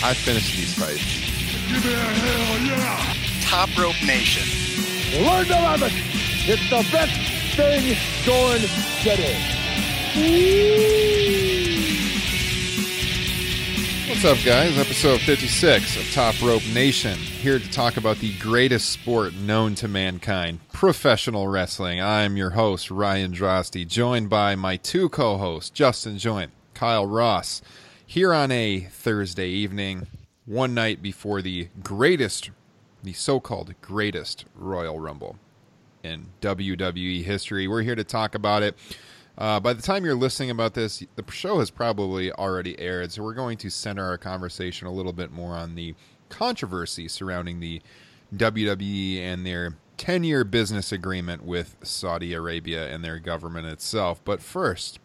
I finished these fights. Give me a hell yeah! Top Rope Nation. Learn to love it. It's the best thing going today. What's up, guys? Episode 56 of Top Rope Nation. Here to talk about the greatest sport known to mankind professional wrestling. I'm your host, Ryan Drosty, joined by my two co hosts, Justin Joint, Kyle Ross, here on a Thursday evening, one night before the greatest, the so called greatest Royal Rumble in WWE history. We're here to talk about it. Uh, by the time you're listening about this, the show has probably already aired, so we're going to center our conversation a little bit more on the controversy surrounding the WWE and their 10 year business agreement with Saudi Arabia and their government itself. But first,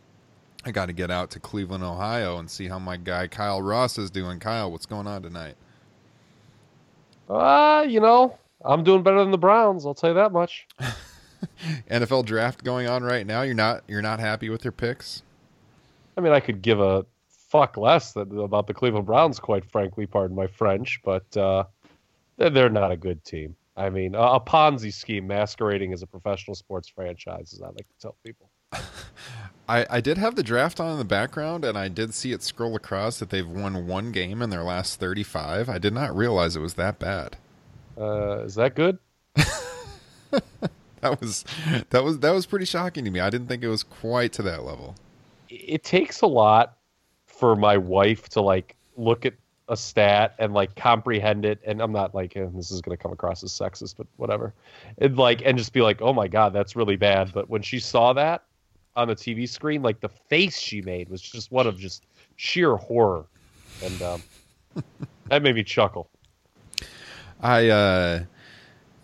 I got to get out to Cleveland, Ohio, and see how my guy Kyle Ross is doing. Kyle, what's going on tonight? Uh, you know, I'm doing better than the Browns. I'll tell you that much. NFL draft going on right now. You're not you're not happy with your picks? I mean, I could give a fuck less that, about the Cleveland Browns, quite frankly. Pardon my French, but uh, they're, they're not a good team. I mean, a, a Ponzi scheme masquerading as a professional sports franchise, as I like to tell people. I, I did have the draft on in the background, and I did see it scroll across that they've won one game in their last 35. I did not realize it was that bad. Uh, is that good? That was that was that was pretty shocking to me. I didn't think it was quite to that level. It takes a lot for my wife to like look at a stat and like comprehend it. And I'm not like eh, this is going to come across as sexist, but whatever. And like and just be like, oh my god, that's really bad. But when she saw that on the TV screen, like the face she made was just one of just sheer horror, and um, that made me chuckle. I uh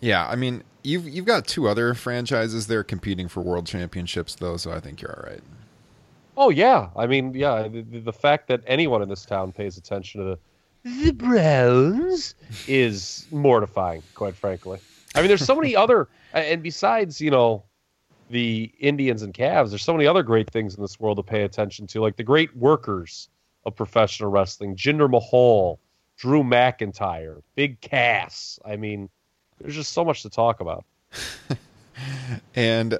yeah, I mean, you've you've got two other franchises there competing for world championships though, so I think you're all right. Oh yeah, I mean, yeah, the, the fact that anyone in this town pays attention to the the Browns is mortifying, quite frankly. I mean, there's so many other, and besides, you know, the Indians and Cavs, there's so many other great things in this world to pay attention to, like the great workers of professional wrestling, Jinder Mahal, Drew McIntyre, Big Cass. I mean, there's just so much to talk about. and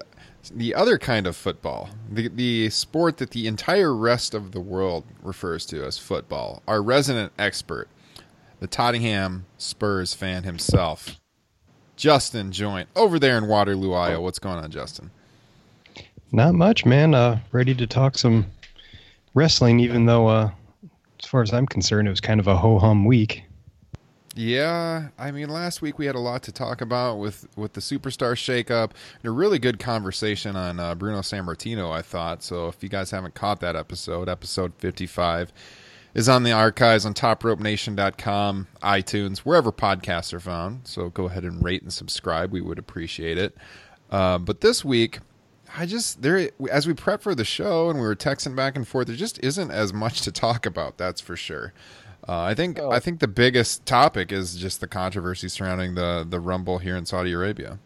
the other kind of football, the the sport that the entire rest of the world refers to as football, our resident expert, the Tottenham Spurs fan himself, Justin Joint, over there in Waterloo, Iowa. What's going on, Justin? Not much, man. Uh, ready to talk some wrestling, even though, uh, as far as I'm concerned, it was kind of a ho hum week. Yeah, I mean, last week we had a lot to talk about with with the superstar shakeup and a really good conversation on uh, Bruno Sammartino. I thought so. If you guys haven't caught that episode, episode fifty five is on the archives on TopRopeNation.com, iTunes, wherever podcasts are found. So go ahead and rate and subscribe. We would appreciate it. Uh, but this week, I just there as we prep for the show and we were texting back and forth, there just isn't as much to talk about. That's for sure. Uh, I think Oh. I think the biggest topic is just the controversy surrounding the the Rumble here in Saudi Arabia.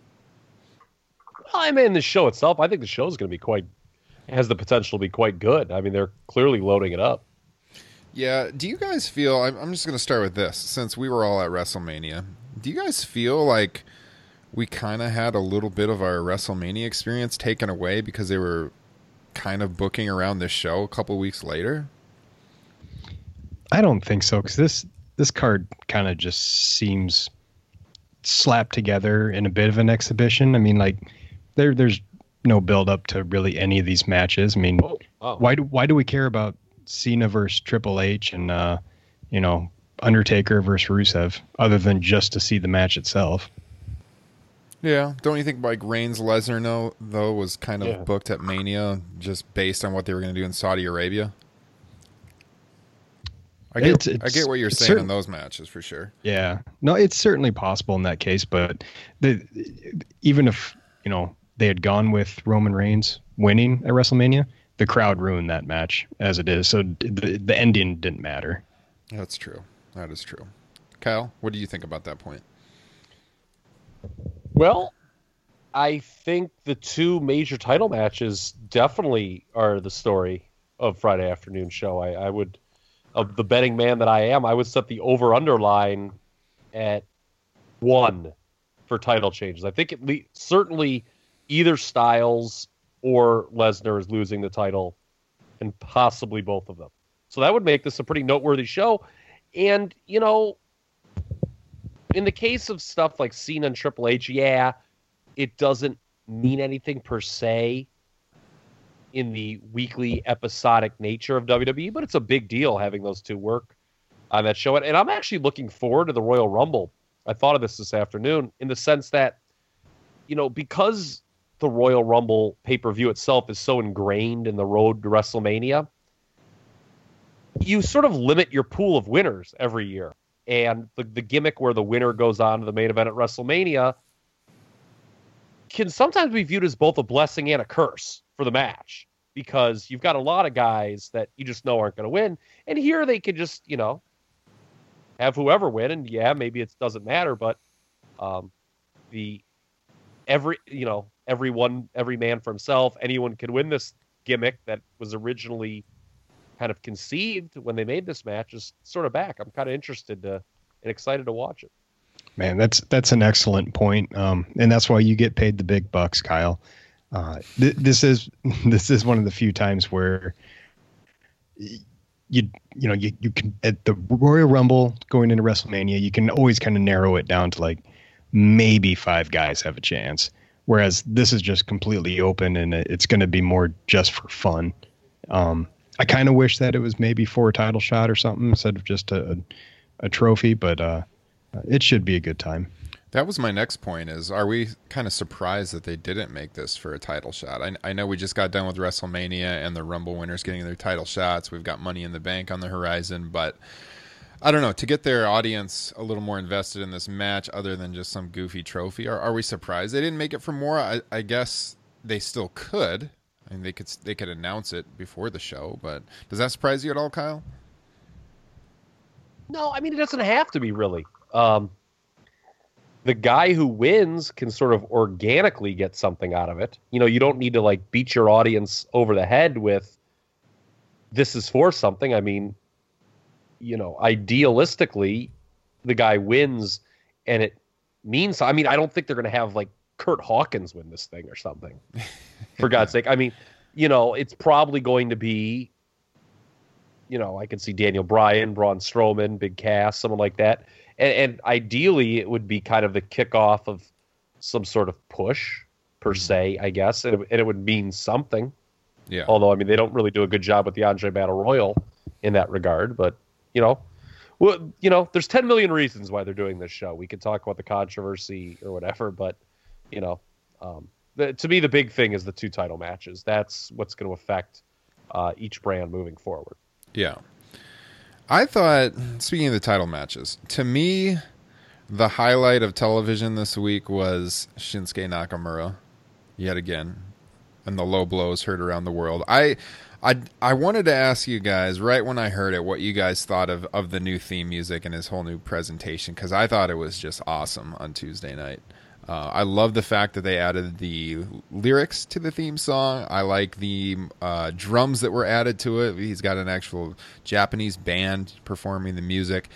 Well, I mean, the show itself, I think the show is going to be quite, has the potential to be quite good. I mean, they're clearly loading it up. Yeah. Do you guys feel? I'm, I'm just going to start with this since we were all at WrestleMania. Do you guys feel like we kind of had a little bit of our WrestleMania experience taken away because they were kind of booking around this show a couple weeks later? I don't think so because this this card kind of just seems slapped together in a bit of an exhibition. I mean, like there there's no build up to really any of these matches. I mean, Oh, wow. why do why do we care about Cena versus Triple H and uh, you know Undertaker versus Rusev other than just to see the match itself? Yeah, don't you think like Reigns Lesnar no, though was kind of Yeah. booked at Mania just based on what they were going to do in Saudi Arabia? I get, It's- I get what you're saying certain- in those matches for sure. Yeah, no, it's certainly possible in that case, but the even if you know they had gone with Roman Reigns winning at WrestleMania, the crowd ruined that match as it is. So the the ending didn't matter. That's true. That is true. Kyle, what do you think about that point? Well, I think the two major title matches definitely are the story of Friday afternoon show. I, I would, of the betting man that I am, I would set the over under line at one for title changes. I think at least certainly either Styles or Lesnar is losing the title, and possibly both of them. So that would make this a pretty noteworthy show. And you know, in the case of stuff like Cena and Triple H, yeah, it doesn't mean anything per se in the weekly episodic nature of WWE, but it's a big deal having those two work on that show. And I'm actually looking forward to the Royal Rumble. I thought of this this afternoon in the sense that, you know, because the Royal Rumble pay per view itself is so ingrained in the road to WrestleMania, you sort of limit your pool of winners every year and the, the gimmick where the winner goes on to the main event at WrestleMania can sometimes be viewed as both a blessing and a curse for the match because you've got a lot of guys that you just know aren't going to win, and here they could just you know have whoever win, and yeah, maybe it doesn't matter, but um, the every you know everyone every man for himself, anyone can win this gimmick that was originally kind of conceived when they made this match is sort of back. I'm kind of interested to and excited to watch it. Man, that's that's an excellent point, um, and that's why you get paid the big bucks, Kyle. Uh, th- this is this is one of the few times where you you know you, you can at the Royal Rumble going into WrestleMania, you can always kind of narrow it down to like maybe five guys have a chance, whereas this is just completely open and it's going to be more just for fun. Um, I kind of wish that it was maybe for a title shot or something instead of just a a trophy, but uh, it should be a good time. That was my next point. Is are we kind of surprised that they didn't make this for a title shot? I, I know we just got done with WrestleMania and the Rumble winners getting their title shots. We've got Money in the Bank on the horizon, but I don't know to get their audience a little more invested in this match, other than just some goofy trophy. Are, are we surprised they didn't make it for more? I, I guess they still could. I mean, they could they could announce it before the show, but does that surprise you at all, Kyle? No, I mean it doesn't have to be really. Um, the guy who wins can sort of organically get something out of it. You know, you don't need to like beat your audience over the head with this is for something. I mean, you know, idealistically, the guy wins and it means I mean, I don't think they're going to have like Kurt Hawkins win this thing or something. For God's sake. I mean, you know, it's probably going to be you know, I can see Daniel Bryan, Braun Strowman, Big Cass, someone like that. And, and ideally, it would be kind of the kickoff of some sort of push, per mm-hmm. se, I guess, and it, and it would mean something. Yeah. Although, I mean, they don't really do a good job with the Andre Battle Royal in that regard. But you know, well, you know, there's 10 million reasons why they're doing this show. We could talk about the controversy or whatever, but you know, um, the, to me, the big thing is the two title matches. That's what's going to affect uh, each brand moving forward. Yeah. I thought, speaking of the title matches, to me, the highlight of television this week was Shinsuke Nakamura, yet again, and the low blows heard around the world. I, I, I wanted to ask you guys right when I heard it what you guys thought of, of the new theme music and his whole new presentation because I thought it was just awesome on Tuesday night. Uh, I love the fact that they added the lyrics to the theme song. I like the uh, drums that were added to it. He's got an actual Japanese band performing the music.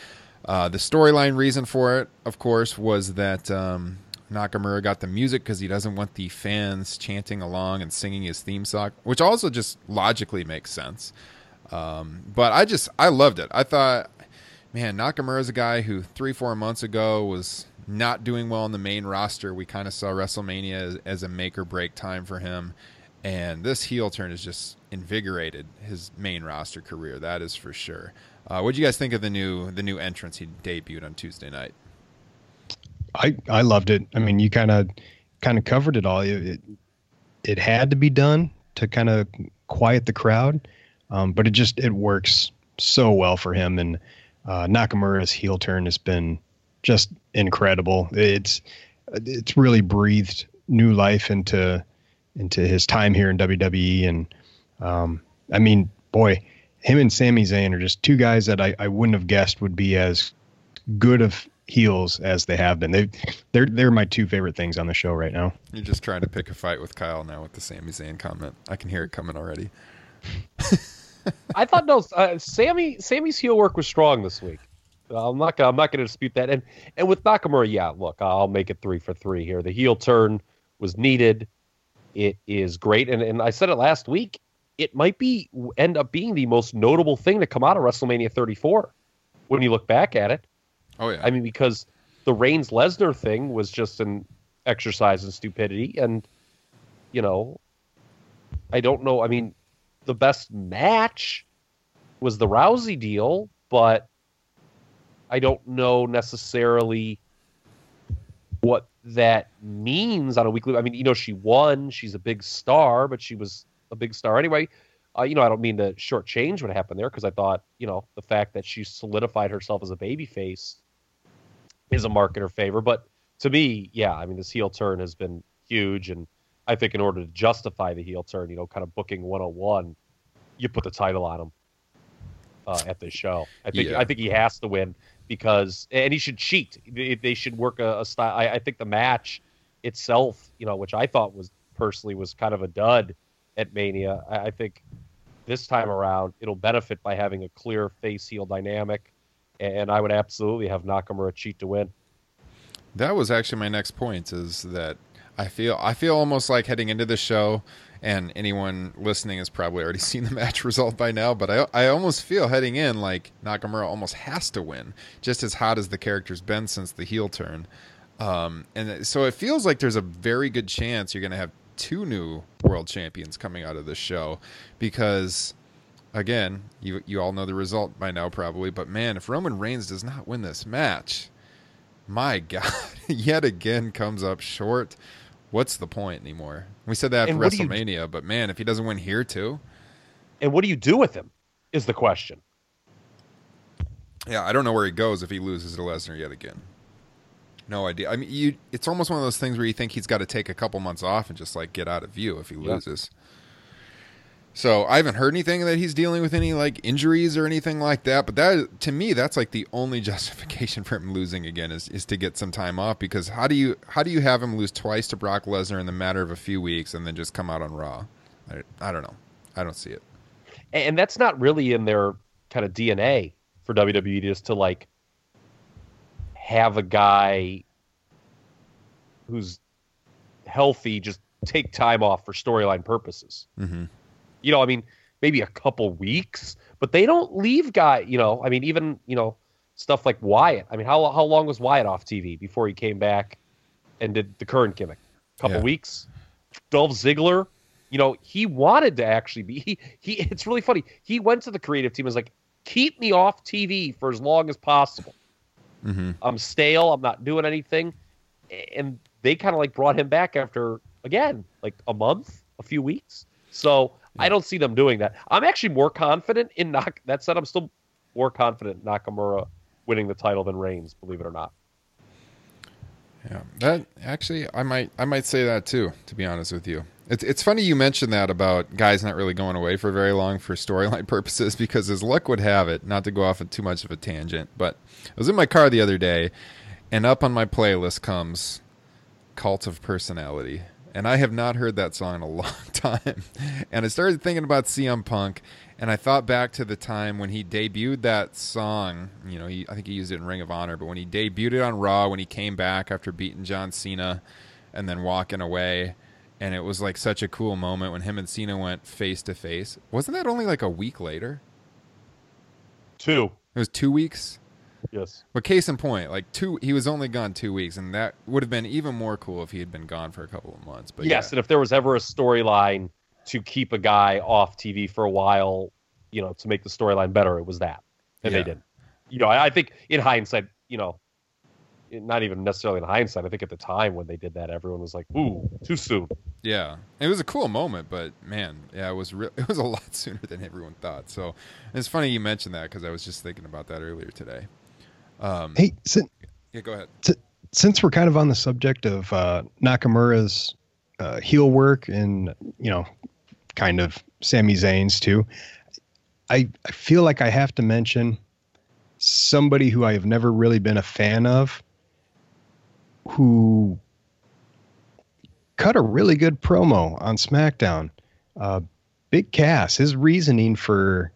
Uh, the storyline reason for it, of course, was that um, Nakamura got the music because he doesn't want the fans chanting along and singing his theme song, which also just logically makes sense. Um, but I just I loved it. I thought man, Nakamura's a guy who three, four months ago was not doing well on the main roster. We kind of saw WrestleMania as, as a make or break time for him. And this heel turn has just invigorated his main roster career. That is for sure. Uh, what do you guys think of the new the new entrance he debuted on Tuesday night? I I loved it. I mean, you kind of kind of covered it all. It, it had to be done to kind of quiet the crowd, um, but it just it works so well for him. And uh, Nakamura's heel turn has been just incredible. It's it's really breathed new life into into his time here in WWE. And um, I mean, boy, him and Sami Zayn are just two guys that I, I wouldn't have guessed would be as good of heels as they have been. They they're they're my two favorite things on the show right now. You're just trying to pick a fight with Kyle now with the Sami Zayn comment. I can hear it coming already. I thought no, uh, Sammy Sammy's heel work was strong this week. I'm not gonna I'm not gonna dispute that. And and with Nakamura, yeah, look, I'll make it three for three here. The heel turn was needed. It is great, and and I said it last week. It might be end up being the most notable thing to come out of WrestleMania 34 when you look back at it. Oh yeah. I mean, because the Reigns Lesnar thing was just an exercise in stupidity, and you know, I don't know. I mean, the best match was the Rousey deal, but I don't know necessarily what that means on a weekly. I mean, you know, she won. She's a big star, but she was a big star anyway. Uh, you know, I don't mean to shortchange what happened there because I thought, you know, the fact that she solidified herself as a babyface is a mark in her favor. But to me, yeah, I mean, this heel turn has been huge, and I think in order to justify the heel turn, you know, kind of booking 101, you put the title on him uh, at this show. I think Yeah. I think he has to win because, and he should cheat. They they should work a, a style. I, I think the match itself, you know, which I thought was personally was kind of a dud at Mania. I, I think this time around it'll benefit by having a clear face heel dynamic, and I would absolutely have Nakamura cheat to win. That was actually my next point is that I feel I feel almost like heading into the show and anyone listening has probably already seen the match result by now, but I I almost feel heading in like Nakamura almost has to win, just as hot as the character's been since the heel turn. Um, and so it feels like there's a very good chance you're going to have two new world champions coming out of this show because again, you you all know the result by now probably, but man, if Roman Reigns does not win this match, my God, yet again comes up short. What's the point anymore? We said that after And what do you- WrestleMania, but man, if he doesn't win here too, And what do you do with him? Is the question. yeah, I don't know where he goes if he loses to Lesnar yet again. No idea. I mean, you, it's almost one of those things where you think he's got to take a couple months off and just like get out of view if he Yeah. loses. So I haven't heard anything that he's dealing with any like injuries or anything like that. But that to me, that's like the only justification for him losing again is, is to get some time off. Because how do you how do you have him lose twice to Brock Lesnar in the matter of a few weeks and then just come out on Raw? I, I don't know. I don't see it. and that's not really in their kind of DNA for WWE just to like have a guy who's healthy just take time off for storyline purposes. Mm-hmm. You know, I mean, maybe a couple weeks, but they don't leave guy. You know, I mean, even you know stuff like Wyatt. I mean, how how long was Wyatt off TV before he came back and did the current gimmick? A couple Yeah. weeks. Dolph Ziggler, you know, he wanted to actually be. He, he it's really funny. He went to the creative team and was like, "Keep me off TV for as long as possible. Mm-hmm. I'm stale. I'm not doing anything." And they kind of like brought him back after again, like a month, a few weeks. So I don't see them doing that. I'm actually more confident in Nak. That said, I'm still more confident Nakamura winning the title than Reigns. Believe it or not. Yeah, that actually, I might, I might say that too. To be honest with you, it's it's funny you mentioned that about guys not really going away for very long for storyline purposes because as luck would have it, not to go off on too much of a tangent, but I was in my car the other day, and up on my playlist comes "Cult of Personality," and I have not heard that song in a long time, and I started thinking about CM Punk. And I thought back to the time when he debuted that song. You know, he, I think he used it in Ring of Honor, but when he debuted it on Raw, when he came back after beating John Cena and then walking away, and it was like such a cool moment when him and Cena went face to face. Wasn't that only like a week later? Two. It was two weeks. Yes. But case in point, like two, he was only gone two weeks, and that would have been even more cool if he had been gone for a couple of months. But yes, yeah. and if there was ever a storyline to keep a guy off TV for a while, you know, to make the storyline better, it was that, and Yeah. they didn't. You know, I, I think in hindsight, you know, not even necessarily in hindsight. I think at the time when they did that, everyone was like, "Ooh, too soon." Yeah, it was a cool moment, but man, yeah, it was re- it was a lot sooner than everyone thought. So it's funny you mentioned that because I was just thinking about that earlier today. Um, Hey, since, yeah, go ahead. since we're kind of on the subject of uh, Nakamura's uh, heel work and you know, kind of Sami Zayn's too, I I feel like I have to mention somebody who I have never really been a fan of, who cut a really good promo on SmackDown. Uh, Big Cass, his reasoning for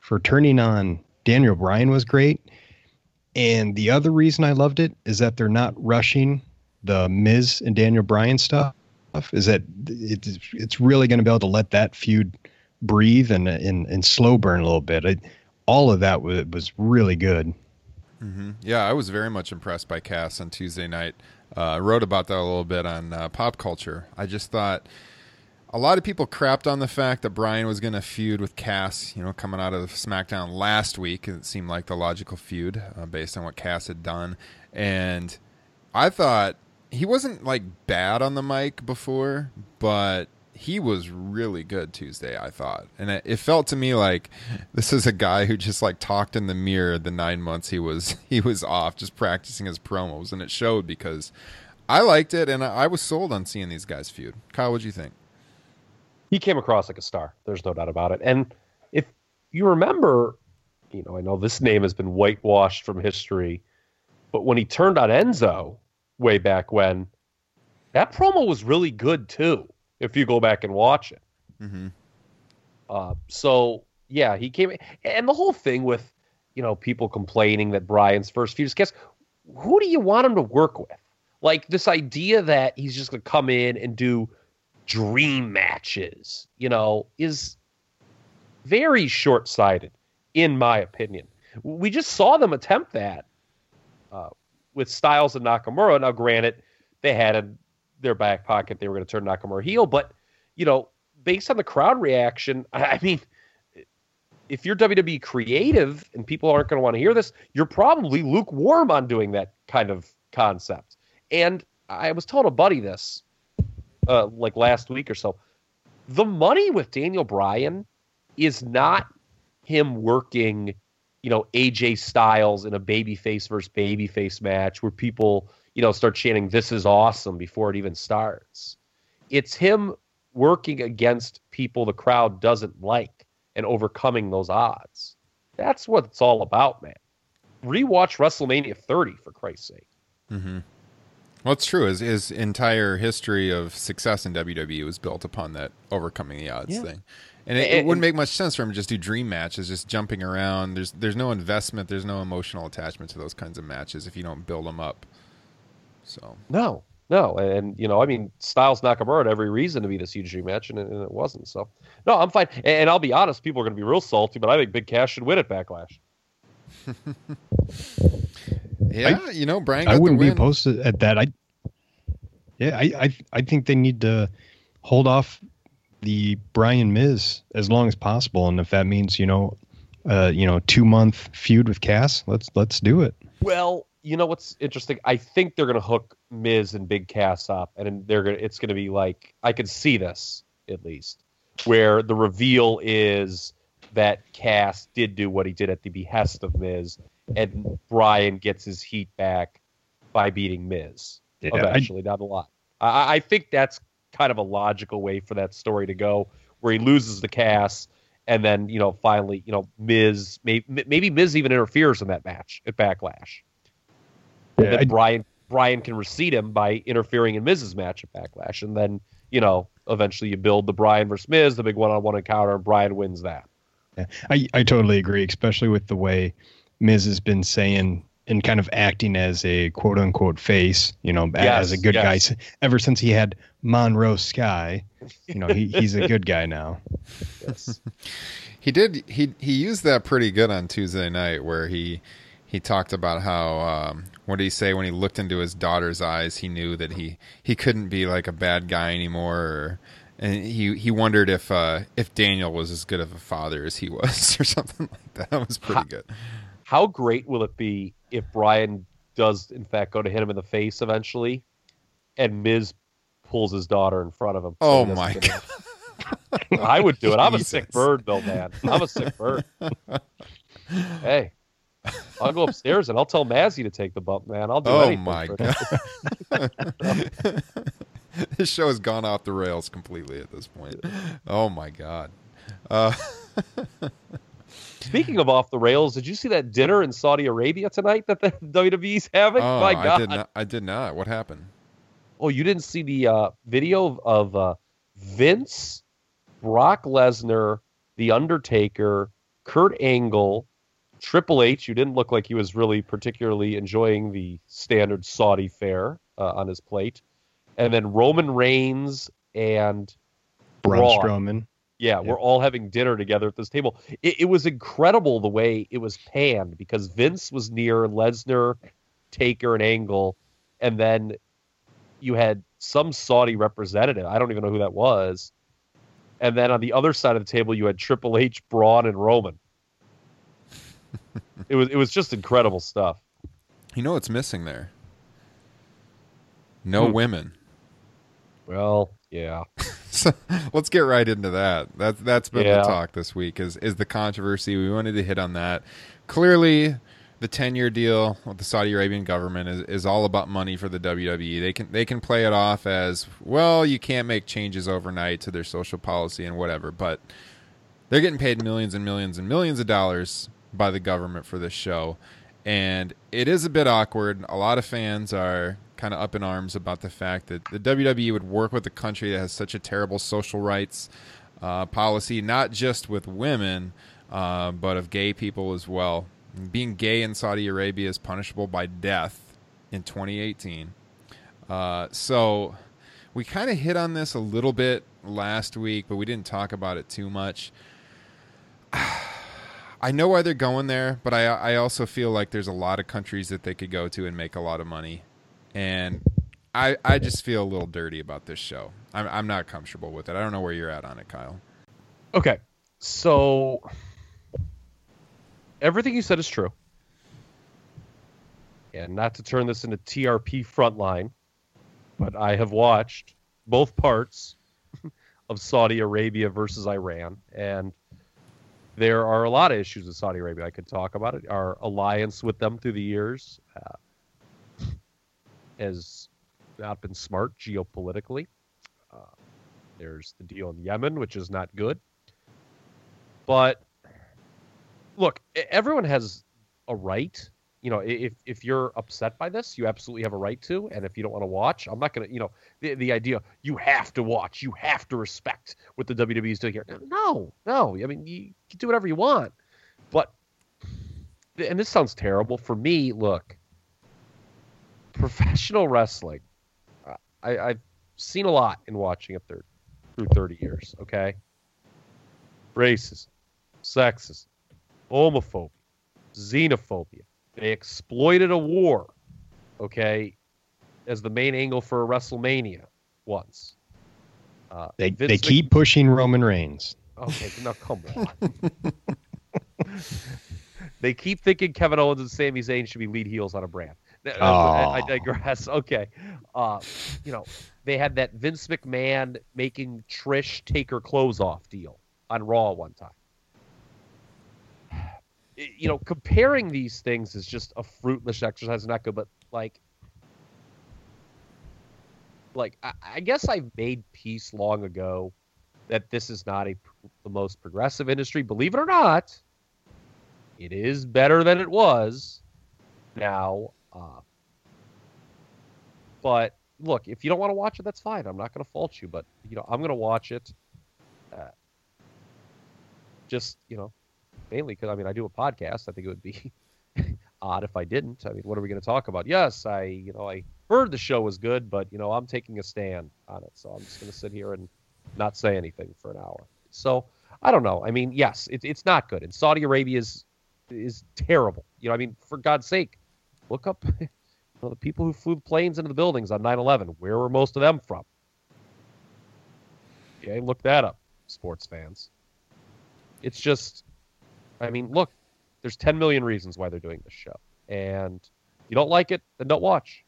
for turning on Daniel Bryan was great. And the other reason I loved it is that they're not rushing the Miz and Daniel Bryan stuff. Is that it's it's really going to be able to let that feud breathe and and, and slow burn a little bit. All of that was was really good. Yeah, I was very much impressed by Cass on Tuesday night. Uh, I wrote about that a little bit on uh, pop culture. I just thought a lot of people crapped on the fact that Bryan was going to feud with Cass, you know, coming out of SmackDown last week. It seemed like the logical feud uh, based on what Cass had done. And I thought he wasn't like bad on the mic before, but he was really good Tuesday, I thought. And it, it felt to me like this is a guy who just like talked in the mirror the 9 months he was he was off just practicing his promos and it showed because I liked it and I, I was sold on seeing these guys feud. Kyle, what'd you think? He came across like a star. There's no doubt about it. And if you remember, you know, I know this name has been whitewashed from history, but when he turned on Enzo way back when, that promo was really good too. If you go back and watch it. Mhm. Uh, so yeah, he came, and the whole thing with you know people complaining that Bryan's first is guess who do you want him to work with? Like this idea that he's just going to come in and do dream matches, you know, is very short sighted, in my opinion. We just saw them attempt that uh, with Styles and Nakamura. Now, granted, they had in their back pocket they were going to turn Nakamura heel, but, you know, based on the crowd reaction, I I mean, if you're WWE creative and people aren't going to want to hear this, you're probably lukewarm on doing that kind of concept. And I was told a buddy this uh, like last week or so. The money with Daniel Bryan is not him working, you know, AJ Styles in a babyface versus babyface match where people, you know, start chanting "This is awesome" before it even starts. It's him working against people the crowd doesn't like and overcoming those odds. That's what it's all about, man. Rewatch WrestleMania 30 for Christ's sake. Well, it's true. His, his entire history of success in WWE was built upon that overcoming the odds Yeah. thing. And it, it And- wouldn't make much sense for him to just do dream matches, just jumping around. There's there's no investment, there's no emotional attachment to those kinds of matches if you don't build them up. So No, no, and you know, I mean, Styles Nakamura had every reason to be this huge rematch, and it, and it wasn't. So, no, I'm fine. And, and I'll be honest, people are going to be real salty, but I think Big Cass should win at Backlash. yeah, you know, Bryan. Got I wouldn't the be win. opposed to at that. I yeah, I, I I think they need to hold off the Bryan Miz as long as possible, and if that means you know, uh, you know, two month feud with Cass, let's let's do it. Well, you know what's interesting? I think they're going to hook Miz and Big Cass up, and they're going. to It's going to be like I could see this at least, where the reveal is that Cass did do what he did at the behest of Miz, and Bryan gets his heat back by beating Miz Yeah, I- eventually down the line. I, I think that's kind of a logical way for that story to go, where he loses the cast, and then you know finally you know Miz maybe maybe Miz even interferes in that match at Backlash. And then I- Bryan Bryan can recede him by interfering in Miz's match at Backlash, and then you know eventually you build the Bryan versus Miz, the big one-on-one encounter, and Bryan wins that. Yeah, I, I totally agree, especially with the way Miz has been saying and kind of acting as a quote unquote face, you know, Yes, as a good yes. guy ever since he had Monroe Sky. You know, he, he's a good guy now. Yes. He did. He he used that pretty good on Tuesday night, where he he talked about how um, what did he say when he looked into his daughter's eyes he knew that he he couldn't be like a bad guy anymore or, and he he wondered if uh, if Daniel was as good of a father as he was or something like that. That was pretty Ha- good. How great will it be if Bryan does, in fact, go to hit him in the face eventually, and Miz pulls his daughter in front of him? Oh my god! I would do it. I'm a sick bird, Bill. Man, I'm a sick bird. hey, I'll go upstairs and I'll tell Mazzy to take the bump, man. I'll do it. Oh anything. my god. this show has gone off the rails completely at this point. Oh my god. Uh, Speaking of off the rails, did you see that dinner in Saudi Arabia tonight that the WWE's having? oh, my I God. did not. I did not. What happened? Oh, you didn't see the uh, video of uh, Vince, Brock Lesnar, The Undertaker, Kurt Angle, Triple H. You didn't look like he was really particularly enjoying the standard Saudi fare uh, on his plate, and then Roman Reigns and Braun Braun. Strowman. Yeah, we're all having dinner together at this table. It, it was incredible the way it was panned because Vince was near Lesnar, Taker, and Angle, and then you had some Saudi representative. I don't even know who that was. And then on the other side of the table, you had Triple H, Braun, and Roman. it was it was just incredible stuff. You know what's missing there? No Hmm. women. Well, yeah, So let's get right into that. That's that's been Yeah. the talk this week. Is is the controversy? We wanted to hit on that. Clearly, the ten year deal with the Saudi Arabian government is, is all about money for the WWE. They can they can play it off as well. You can't make changes overnight to their social policy and whatever, but they're getting paid millions and millions and millions of dollars by the government for this show. And it is a bit awkward. A lot of fans are kind of up in arms about the fact that the WWE would work with a country that has such a terrible social rights uh, policy, not just with women, uh, but of gay people as well. Being gay in Saudi Arabia is punishable by death in 2018. Uh, so we kind of hit on this a little bit last week, but we didn't talk about it too much. I know why they're going there, but I I also feel like there's a lot of countries that they could go to and make a lot of money, and I I just feel a little dirty about this show. I'm I'm not comfortable with it. I don't know where you're at on it, Kyle. Okay, so everything you said is true. And not to turn this into TRP frontline, but I have watched both parts of Saudi Arabia versus Iran, and there are a lot of issues with Saudi Arabia. I could talk about it. Our alliance with them through the years uh, has not been smart geopolitically. Uh, there's the deal in Yemen, which is not good. But look, everyone has a right. You know, if if you're upset by this, you absolutely have a right to. And if you don't want to watch, I'm not gonna. You know, the the idea you have to watch, you have to respect what the WWE is doing here. No, no. I mean, you can do whatever you want, but and this sounds terrible for me. Look, professional wrestling. I, I've seen a lot in watching it through through 30 years. Okay, racism, sexism, homophobia, xenophobia. They exploited a war, okay, as the main angle for a WrestleMania once. Uh, They Vince they Mc- keep pushing Roman Reigns. Okay, now come on. they keep thinking Kevin Owens and Sami Zayn should be lead heels on a brand. I, I digress. Okay, uh, you know they had that Vince McMahon making Trish take her clothes off deal on Raw one time. You know, comparing these things is just a fruitless exercise. Not good, but like, like I, I guess I made peace long ago that this is not a the most progressive industry. Believe it or not, it is better than it was now. Uh, but look, if you don't want to watch it, that's fine. I'm not going to fault you, but you know, I'm going to watch it. Uh, just you know, mainly because I mean, I do a podcast. I think it would be odd if I didn't. I mean, what are we going to talk about? Yes, I you know I heard the show was good, but you know I'm taking a stand on it, so I'm just going to sit here and not say anything for an hour. So I don't know. I mean, yes, it, it's not good. And Saudi Arabia's is terrible. You know, I mean, for God's sake, look up you know, the people who flew planes into the buildings on 9/11. Where were most of them from? Okay, look that up, sports fans. It's just, I mean, look, there's 10 million reasons why they're doing this show, and you don't like it, then don't watch.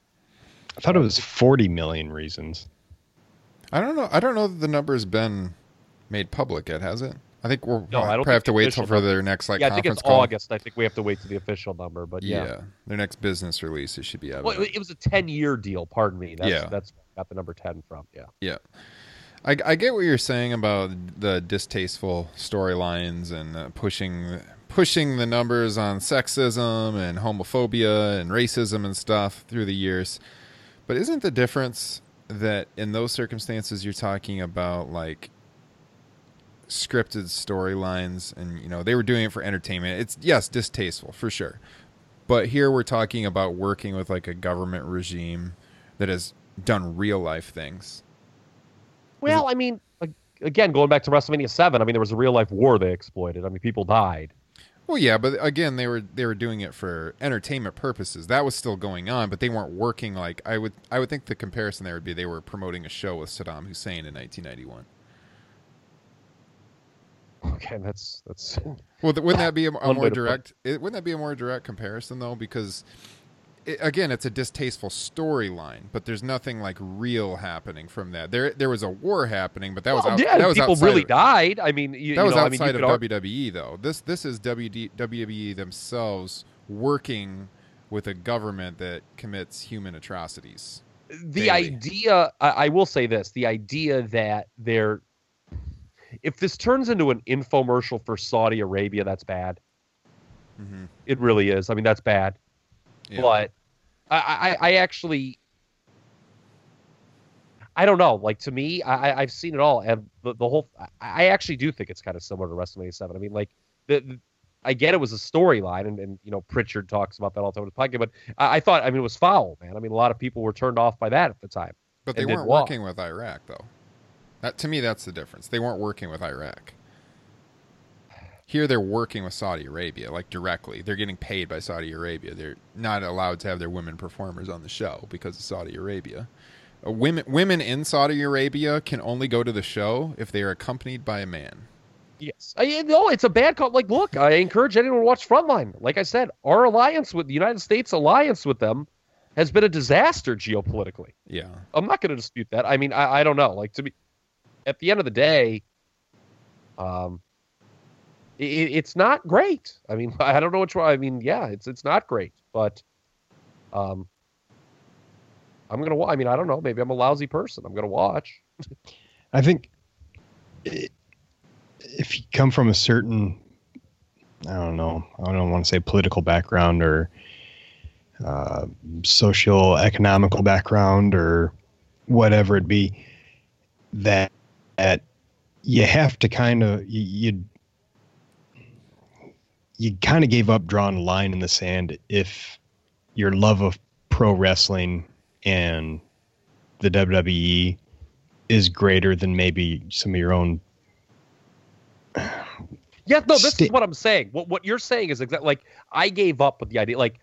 I thought it was 40 million reasons. I don't know. I don't know that the number's been made public yet, has it? I think we'll No, I don't probably have to wait till for their next like yeah, I think conference it's call. August. I think we have to wait to the official number, but Yeah. yeah. their next business release. It should be out. Well, it was a 10 year deal. Pardon me. That's, Yeah. that's where I got the number 10 from. Yeah. Yeah. I, I get what you're saying about the distasteful storylines and uh, pushing pushing the numbers on sexism and homophobia and racism and stuff through the years. But isn't the difference that in those circumstances you're talking about like scripted storylines and you know they were doing it for entertainment. It's yes, distasteful for sure. But here we're talking about working with like a government regime that has done real life things. Well, I mean, again, going back to WrestleMania 7, I mean, there was a real life war they exploited. I mean, people died. Well, yeah, but again, they were they were doing it for entertainment purposes. That was still going on, but they weren't working like I would. I would think the comparison there would be they were promoting a show with Saddam Hussein in 1991. Okay, that's that's Well, wouldn't that be a, a more way to put it. direct? It, wouldn't that be a more direct comparison though? Because it, again, it's a distasteful storyline, but there's nothing like real happening from that. There, there was a war happening, but that was out, yeah, that was people outside really of- died. I mean, you, That you was know, I mean, outside of WWE, though. This this is WD, WWE themselves working with a government that commits human atrocities. the daily. idea I, I will say this the idea that they're if this turns into an infomercial for saudi arabia that's bad Mhm. it really is i mean that's bad Yeah. but I, I i actually i don't know like to me i i've seen it all and the, the whole I, I actually do think it's kind of similar to wrestlemania 7 i mean like the, the I get it was a storyline, and, and you know Prichard talks about that all the time with the podcast. But I, I thought, I mean, it was foul, man. I mean, a lot of people were turned off by that at the time. but they weren't working with Iraq, though. That to me, that's the difference. They weren't working with Iraq. Here, they're working with Saudi Arabia, like directly. They're getting paid by Saudi Arabia. They're not allowed to have their women performers on the show because of Saudi Arabia. Uh, women, women in Saudi Arabia can only go to the show if they are accompanied by a man. Yes. I, no, it's a bad call. Like, look, I encourage anyone to watch Frontline. Like I said, our alliance with the United States alliance with them has been a disaster geopolitically. Yeah. I'm not going to dispute that. I mean, I, I don't know. Like to be, at the end of the day, um, it, it's not great. I mean, I don't know which one. I mean, yeah, it's it's not great, but um, I'm gonna. I mean, I don't know. Maybe I'm a lousy person. I'm gonna watch. I think i if you come from a certain, I don't know, I don't want to say political background or uh, social economical background or whatever it be, that that you have to kind of you you, you kind of gave up drawing a line in the sand if your love of pro wrestling and the WWE is greater than maybe some of your own Yeah, no, this is what I'm saying. What what you're saying is exactly like I gave up with the idea. Like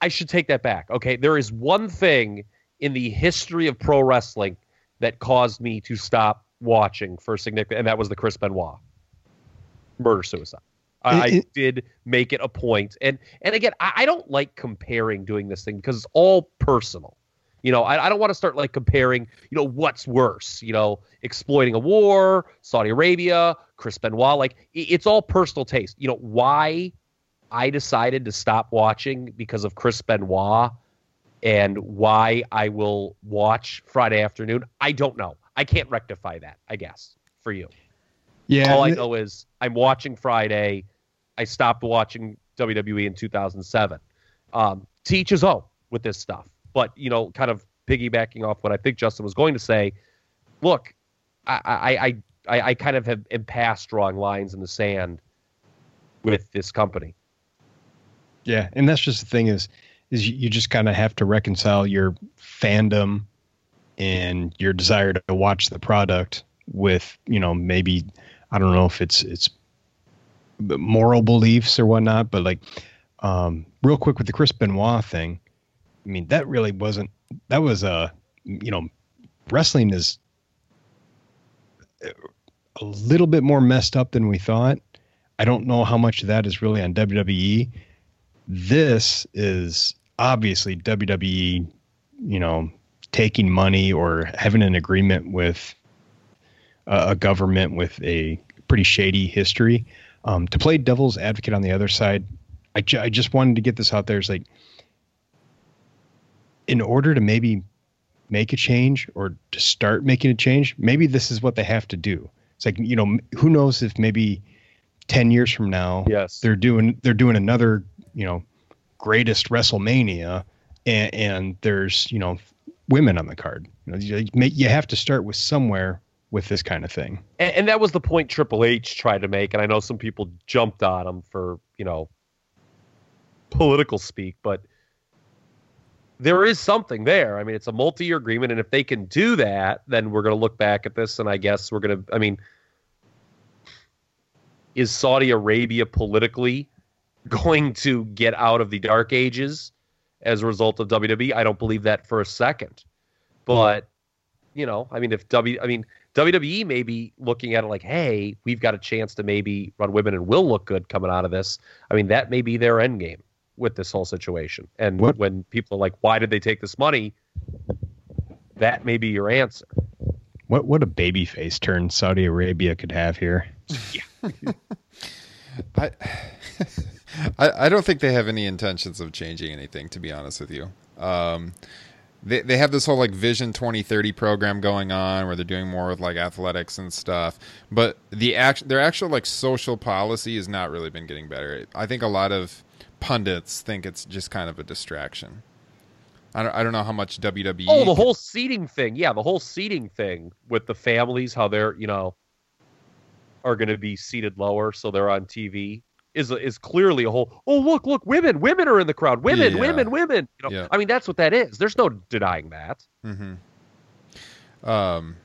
I should take that back. Okay, there is one thing in the history of pro wrestling that caused me to stop watching for significant, and that was the Chris Benoit murder suicide. I, I It- it- did make it a point, and and again, I, I don't like comparing doing this thing because it's all personal. You know, I, I don't want to start like comparing, you know, what's worse, you know, exploiting a war, Saudi Arabia, Chris Benoit. Like, i- it's all personal taste. You know, why I decided to stop watching because of Chris Benoit and why I will watch Friday afternoon, I don't know. I can't rectify that, I guess, for you. yeah All I know is I'm watching Friday. I stopped watching WWE in 2007. Um, to each his own with this stuff. But, you know, kind of piggybacking off what I think Justin was going to say, look, I, I, I, I, kind of have am past drawing lines in the sand with this company. Yeah, and that's just the thing is, is you, just kind of have to reconcile your fandom and your desire to watch the product with, you know, maybe I don't know if it's it's moral beliefs or whatnot. But like, um, real quick with the Chris Benoit thing, I mean, that really wasn't. That was a, you know, wrestling is a little bit more messed up than we thought. I don't know how much of that is really on WWE. This is obviously WWE, you know, taking money or having an agreement with a, a government with a pretty shady history. Um, to play devil's advocate on the other side, I, ju- I just wanted to get this out there. It's like, in order to maybe make a change or to start making a change, maybe this is what they have to do. It's like, you know, who knows if maybe 10 years from now, Yes. they're doing, they're doing another, you know, greatest WrestleMania and, and there's, you know, women on the card. You know, you, you have to start with somewhere with this kind of thing. and, and that was the point Triple H tried to make, and I know some people jumped on him for you know political speak, but there is something there. I mean, it's a multi-year agreement, and if they can do that, then we're going to look back at this, and I guess we're going to. I mean, is Saudi Arabia politically going to get out of the dark ages as a result of WWE? I don't believe that for a second, but you know, I mean, if W, I mean. WWE may be looking at it like, hey, we've got a chance to maybe run women and will look good coming out of this. I mean, that may be their end game with this whole situation. And What- when people are like, why did they take this money? That may be your answer. What what a baby face turn Saudi Arabia could have here. I, I I don't think they have any intentions of changing anything. To be honest with you, um, they they have this whole like Vision 2030 program going on where they're doing more with like athletics and stuff. But the act their actual like social policy has not really been getting better. I think a lot of pundits think it's just kind of a distraction. I don't I don't know how much WWE. Oh, the whole seating thing. Yeah, the whole seating thing with the families, how they're, you know, are going to be seated lower so they're on TV is is clearly a whole. Oh, look, look, women, women are in the crowd. Women, Yeah. women, women. You know, Yeah. I mean, that's what that is. There's no denying that. Mm-hmm. Um,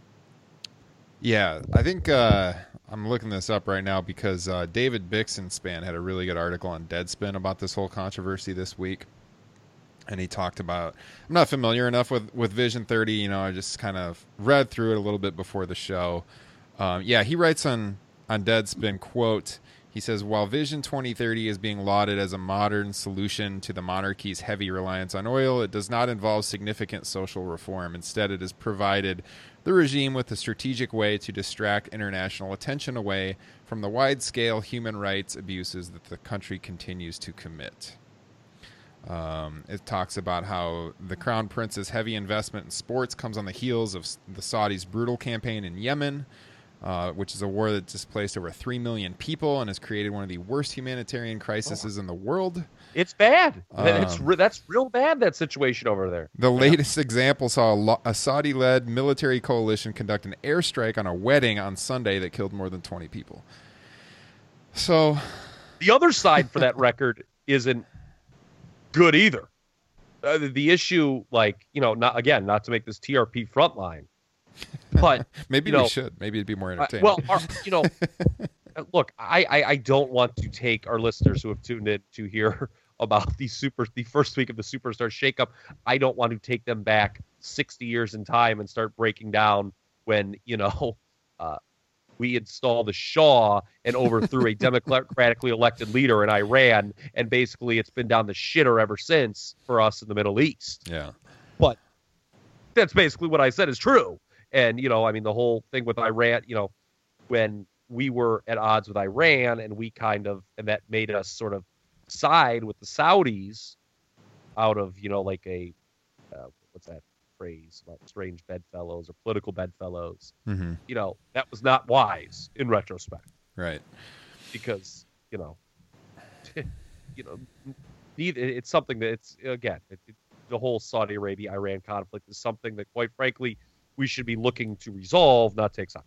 yeah, I think uh, I'm looking this up right now because uh, David Bixenspan had a really good article on Deadspin about this whole controversy this week, and he talked about. I'm not familiar enough with with Vision 30. You know, I just kind of read through it a little bit before the show. Um, yeah, he writes on on Deadspin quote. He says, while Vision 2030 is being lauded as a modern solution to the monarchy's heavy reliance on oil, it does not involve significant social reform. Instead, it has provided the regime with a strategic way to distract international attention away from the wide scale human rights abuses that the country continues to commit. Um, it talks about how the Crown Prince's heavy investment in sports comes on the heels of the Saudis' brutal campaign in Yemen, uh, which is a war that displaced over 3 million people and has created one of the worst humanitarian crises in the world. It's bad. it's Um, re- that's real bad. That situation over there. The latest example saw a, lo- a Saudi led military coalition conduct an airstrike on a wedding on Sunday that killed more than 20 people. So, The other side for that record isn't good either. Uh, the- the issue, like you know, not again, not to make this TRP frontline, but maybe You we should. Maybe it'd be more Uh, entertaining. well, our, you know, uh, look, I, I I don't want to take our listeners who have tuned in to hear about the super the first week of the superstar shakeup. I don't want to take them back sixty years in time and start breaking down when you know. Uh, we installed the Shah and overthrew a democratically elected leader in Iran, and basically it's been down the shitter ever since for us in the Middle East yeah. But that's basically what I said is true. And you know, I mean, the whole thing with Iran, you know, when we were at odds with Iran, and we kind of, and that made us sort of side with the Saudis out of you know like a uh, what's that phrase about strange bedfellows or political bedfellows. hmm You know, that was not wise in retrospect Right. because you know, you know, neither it's something that it's again it, it, the whole Saudi Arabia Iran conflict is something that quite frankly we should be looking to resolve, not take sides.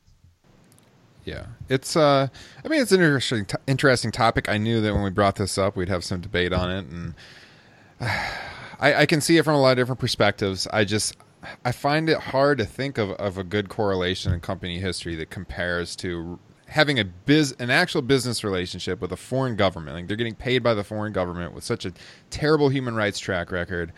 Yeah, it's. Uh, I mean, it's an interesting, t- interesting topic. I knew that when we brought this up, we'd have some debate on it, and I, I can see it from a lot of different perspectives. I just, I find it hard to think of, of a good correlation in company history that compares to having a biz an actual business relationship with a foreign government. Like they're getting paid by the foreign government with such a terrible human rights track record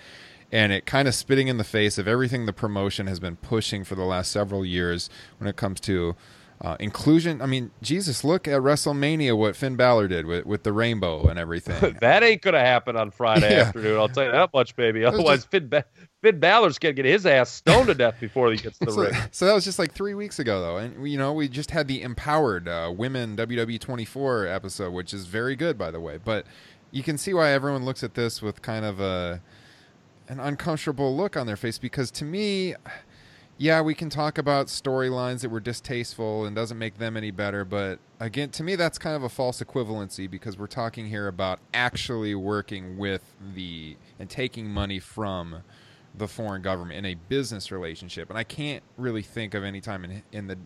and it kind of spitting in the face of everything the promotion has been pushing for the last several years when it comes to uh, inclusion. I mean, Jesus, look at WrestleMania, what Finn Balor did with, with the rainbow and everything. that ain't gonna happen on Friday Yeah. afternoon. I'll tell you that much, baby. Otherwise, just- Finn, ba- Finn Balor's gonna get his ass stoned to death before he gets to the so, ring. so that was just like three weeks ago, though, and you know we just had the empowered uh, women WWE 24 episode, which is very good, by the way. But you can see why everyone looks at this with kind of a an uncomfortable look on their face because to me, yeah, we can talk about storylines that were distasteful and doesn't make them any better, but again, to me, that's kind of a false equivalency because we're talking here about actually working with the and taking money from the foreign government in a business relationship, and I can't really think of any time in in the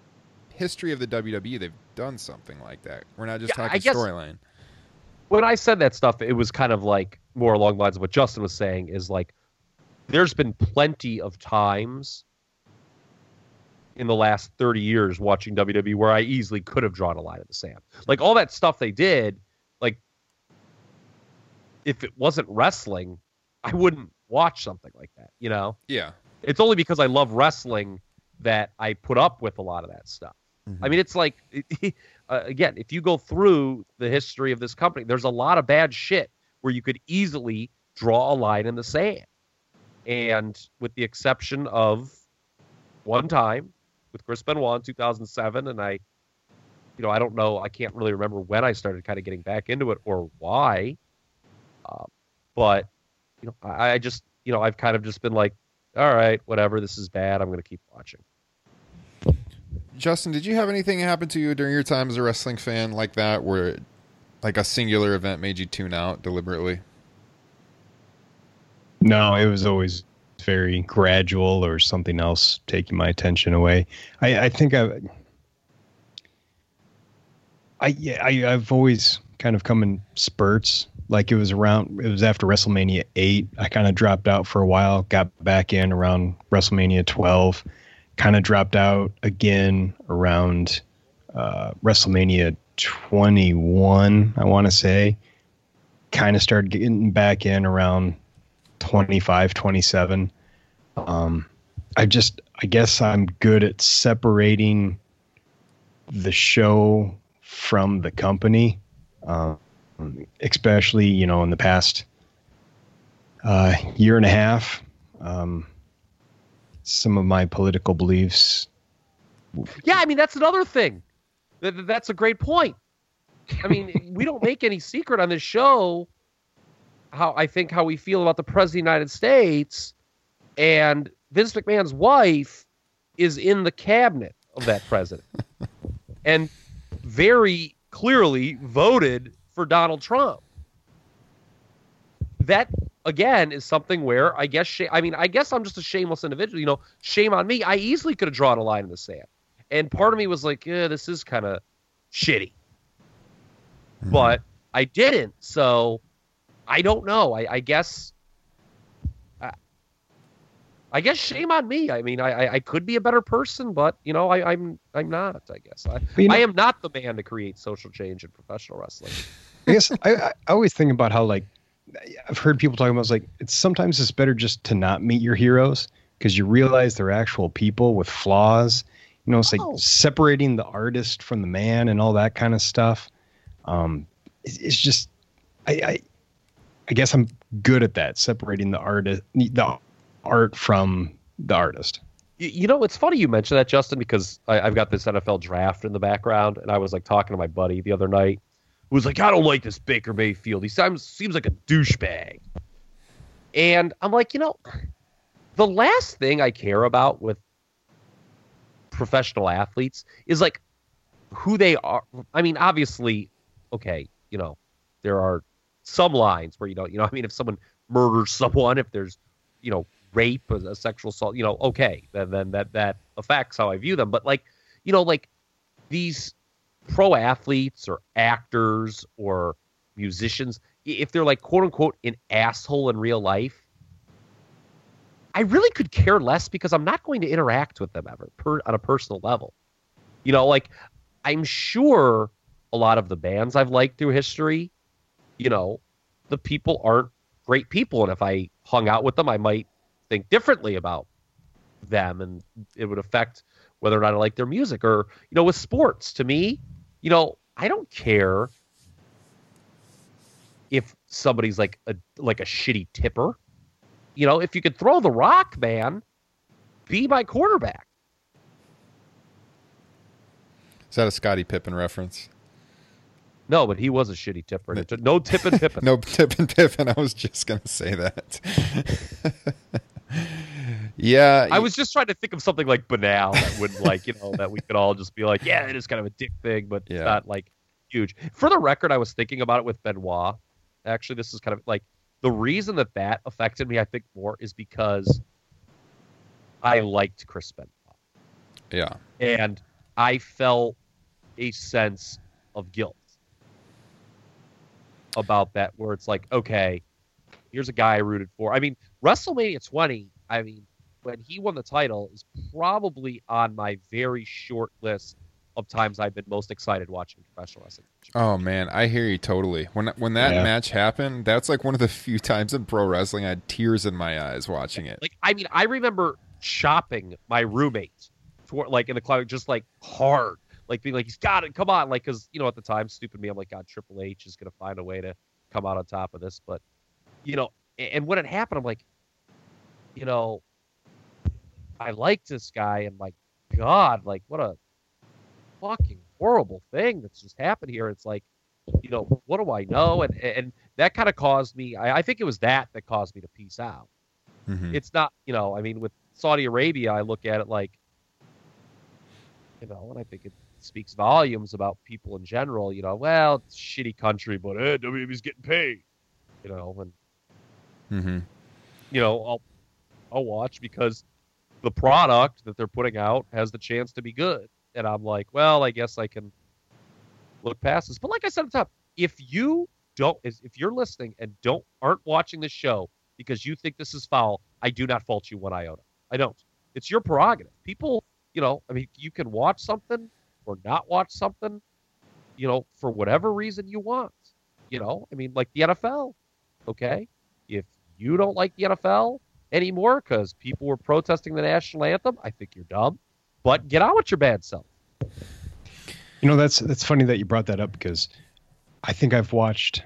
history of the WWE they've done something like that. We're not just Yeah, talking storyline. when I said that stuff, it was kind of like more along the lines of what Justin was saying is like there's been plenty of times in the last 30 years watching WWE where I easily could have drawn a line in the sand. Like all that stuff they did, like if it wasn't wrestling, I wouldn't watch something like that, you know? Yeah, It's only because I love wrestling that I put up with a lot of that stuff. I mean, it's like, uh, again, if you go through the history of this company, there's a lot of bad shit where you could easily draw a line in the sand. And with the exception of one time with Chris Benoit in 2007, and I, you know, I don't know, I can't really remember when I started kind of getting back into it or why. Uh, but, you know, I, I just, you know, I've kind of just been like, all right, whatever, this is bad. I'm going to keep watching. Justin, did you have anything happen to you during your time as a wrestling fan like that, where like a singular event made you tune out deliberately? No, it was always very gradual or something else taking my attention away. I, I think I, I, yeah, I, I've always kind of come in spurts. Like it was around, it was after WrestleMania 8. I kind of dropped out for a while, got back in around WrestleMania 12, kind of dropped out again around uh, WrestleMania 21, I want to say. Kind of started getting back in around 25, 27. Um, I just, I guess I'm good at separating the show from the company, um, especially, you know, in the past uh, year and a half. Um, some of my political beliefs. Yeah, I mean that's another thing. Th- th- That's a great point. I mean, we don't make any secret on this show how I think how we feel about the president of the United States, and Vince McMahon's wife is in the cabinet of that president, and very clearly voted for Donald Trump. That again is something where I guess I mean I guess I'm just a shameless individual. You know, shame on me. I easily could have drawn a line in the sand, and part of me was like, yeah, this is kind of shitty, mm-hmm. but I didn't. So I don't know. I, I guess. I, I guess shame on me. I mean, I, I, I could be a better person, but you know, I, I'm I'm not. I guess I, you know- I am not the man to create social change in professional wrestling. I guess I, I I always think about how like I've heard people talking about it's like it's sometimes it's better just to not meet your heroes because you realize they're actual people with flaws. You know, it's like Oh. separating the artist from the man and all that kind of stuff. Um, it's, it's just I, I I guess I'm good at that separating the artist the art from the artist. You, know, it's funny you mentioned that, Justin, because I, I've got this NFL draft in the background, and I was like talking to my buddy the other night, who was like, "I don't like this Baker Mayfield. He seems seems like a douchebag." And I'm like, you know, the last thing I care about with professional athletes is like who they are. I mean, obviously, okay, you know, there are some lines where you don't, you know, I mean, if someone murders someone, if there's, you know, rape, a sexual assault, you know, okay, then then that that affects how I view them. But like, you know, like these pro athletes or actors or musicians, if they're like quote unquote an asshole in real life, I really could care less because I'm not going to interact with them ever per, on a personal level. You know, like I'm sure a lot of the bands I've liked through history, you know, the people aren't great people. And if I hung out with them, I might think differently about them and it would affect whether or not I like their music. Or, you know, with sports, to me, you know, I don't care if somebody's like a like a shitty tipper. You know, if you could throw the rock, man, be my quarterback. Is that a Scottie Pippen reference? No, but he was a shitty tipper. No tipping Pippen. no tipping Pippen. I was just gonna say that. yeah, I was just trying to think of something like banal that would like you know that we could all just be like, yeah, it is kind of a dick thing, but Yeah. it's not like huge. For the record, I was thinking about it with Benoit. Actually, this is kind of like the reason that that affected me. I think more is because I liked Chris Benoit Yeah, and I felt a sense of guilt about that, where it's like, okay, here's a guy I rooted for. I mean, WrestleMania 20, I mean, when he won the title, is probably on my very short list of times I've been most excited watching professional wrestling. Oh man, I hear you totally. When when that Yeah. match happened, that's like one of the few times in pro wrestling I had tears in my eyes watching it. Like, I mean, I remember shopping my roommate for like in the cloud, just like hard, like being like, he's got it, come on, like because you know at the time, stupid me, I'm like, God, Triple H is gonna find a way to come out on top of this, but you know, and when it happened, I'm like, you know, I like this guy, and like, God, like what a fucking horrible thing that's just happened here. It's like, you know, what do I know? And and that kind of caused me. I, I think it was that that caused me to peace out Mhm. it's not you know i mean with saudi arabia i look at it like you know and i think it speaks volumes about people in general you know well it's shitty country but eh, wwe's getting paid you know and Mhm. you know i'll i'll watch because the product that they're putting out has the chance to be good. And i'm like well i guess i can look past this. But like i said at the top if you don't if if you're listening and don't aren't watching this show because you think this is foul i do not fault you one iota. I don't. It's your prerogative. People you know i mean you can watch something or not watch something you know for whatever reason you want you know? I mean like the nfl okay? If you don't like the nfl anymore because people were protesting the national anthem i think you're dumb but get on with your bad self. You know, that's that's funny that you brought that up because I think I've watched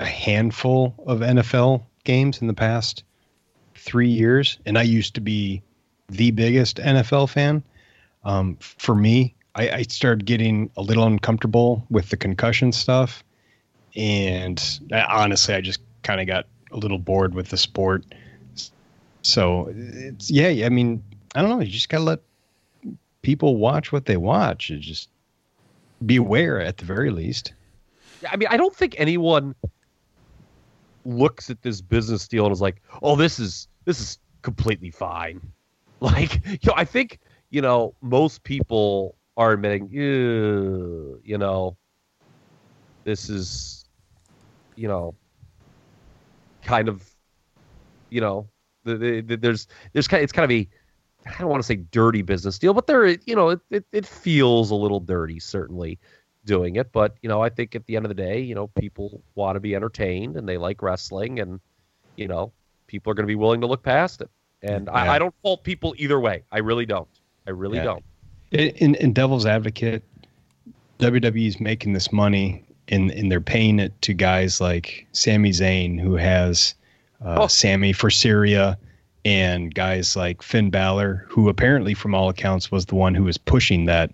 a handful of NFL games in the past three years, and I used to be the biggest NFL fan. Um, for me, I, I started getting a little uncomfortable with the concussion stuff, and I, honestly, I just kind of got a little bored with the sport. So it's yeah, I mean, I don't know. You just gotta let people watch what they watch. Just be aware at the very least. I mean, I don't think anyone looks at this business deal and is like, "Oh, this is this is completely fine." Like, you know, I think you know most people are admitting, you know, this is, you know, kind of, you know, the, the, the, there's there's kind it's kind of a I don't want to say dirty business deal, but there, you know, it, it, it feels a little dirty, certainly doing it. But you know, I think at the end of the day, you know, people want to be entertained and they like wrestling, and you know, people are going to be willing to look past it. And Yeah. I, I don't fault people either way. I really don't. I really Yeah. don't. In, in Devil's Advocate, WWE's making this money and, and they're paying it to guys like Sami Zayn, who has uh, Oh. Sami for Syria, and guys like Finn Balor, who apparently, from all accounts, was the one who was pushing that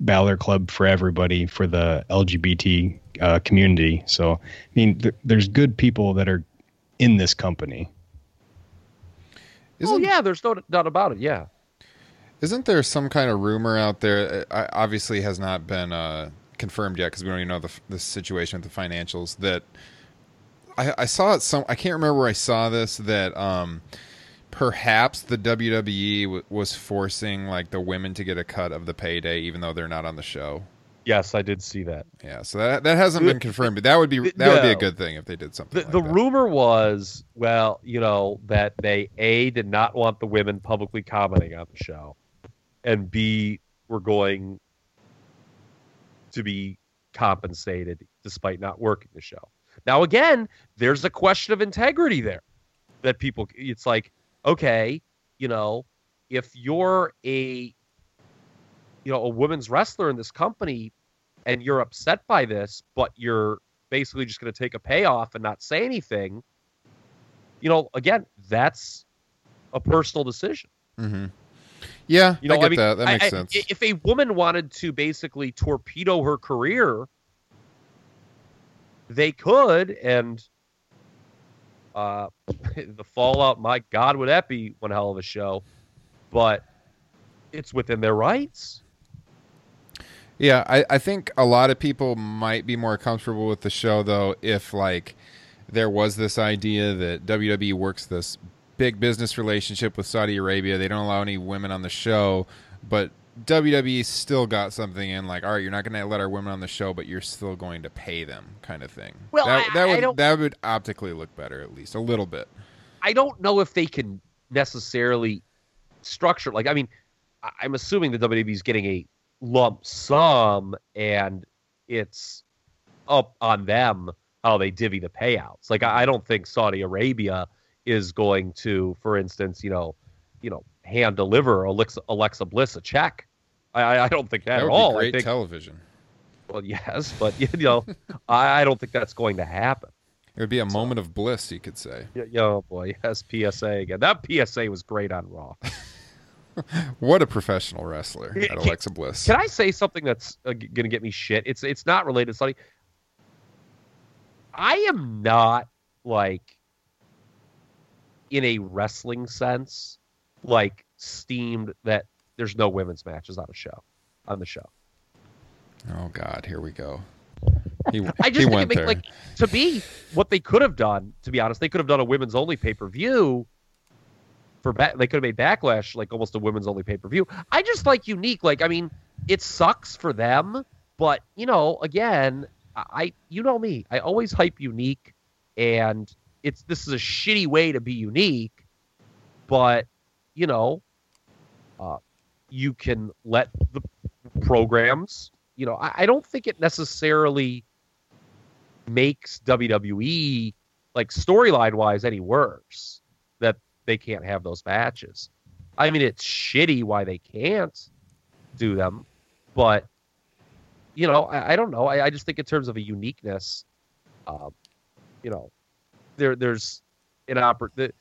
Balor Club for everybody for the LGBT uh, community. So, I mean, th- there's good people that are in this company. oh yeah, there's no doubt about it. Yeah. Isn't there some kind of rumor out there? uh, Obviously, has not been uh, confirmed yet because we don't even know the, the situation with the financials. That I, I saw it. Some I can't remember where I saw this. That um, perhaps the WWE w- was forcing like the women to get a cut of the payday, even though they're not on the show. Yes, I did see that. Yeah, so that that hasn't been confirmed. But that would be that would be a good thing if they did something. The, like the rumor was, well, you know, that they a did not want the women publicly commenting on the show, and b were going to be compensated despite not working the show. Now, again, there's a question of integrity there that people, it's like, okay, you know, if you're a, you know, a women's wrestler in this company and you're upset by this, but you're basically just going to take a payoff and not say anything, you know, again, that's a personal decision. Mm-hmm. Yeah, You know, I get I mean, that. That makes I- sense. If a woman wanted to basically torpedo her career, they could, and uh, the fallout, my God, would that be one hell of a show? But it's within their rights. Yeah, I, I think a lot of people might be more comfortable with the show though if like there was this idea that WWE works this big business relationship with Saudi Arabia. They don't allow any women on the show, but WWE still got something in like, all right, you're not going to let our women on the show, but you're still going to pay them, kind of thing. Well, that, I- that would that would optically look better at least a little bit. I don't know if they can necessarily structure. Like, I mean, I'm assuming the WWE is getting a lump sum, and it's up on them how they divvy the payouts. Like, I I don't think Saudi Arabia is going to, for instance, you know, you know, hand deliver Alexa, Alexa Bliss a check. I, I- don't think that, That at all. great think, television. well, yes, but you know, I, I don't think that's going to happen. It would be a moment of bliss, you could say. Yeah, Oh boy, yes, PSA again. That PSA was great on Raw. What a professional wrestler, Can- at Alexa Bliss. Can I say something that's uh, gonna get me shit? It's it's not related to. I am not like in a wrestling sense, like steamed that there's no women's matches on a show on the show. Oh God, here we go. He, I just think it went makes there. like to be what they could have done. To be honest, they could have done a women's only pay per view. For ba- they could have made backlash like almost a women's only pay per view. I just like unique. Like I mean, it sucks for them, but you know, again, I- you know me. I always hype unique, and it's this is a shitty way to be unique, but you know, uh, you can let the programs. You know, I, I don't think it necessarily makes WWE like storyline wise any worse that they can't have those matches. I mean, it's shitty why they can't do them, but you know, I, I don't know. I, I just think in terms of a uniqueness, um, you know, there there's an oppor- the,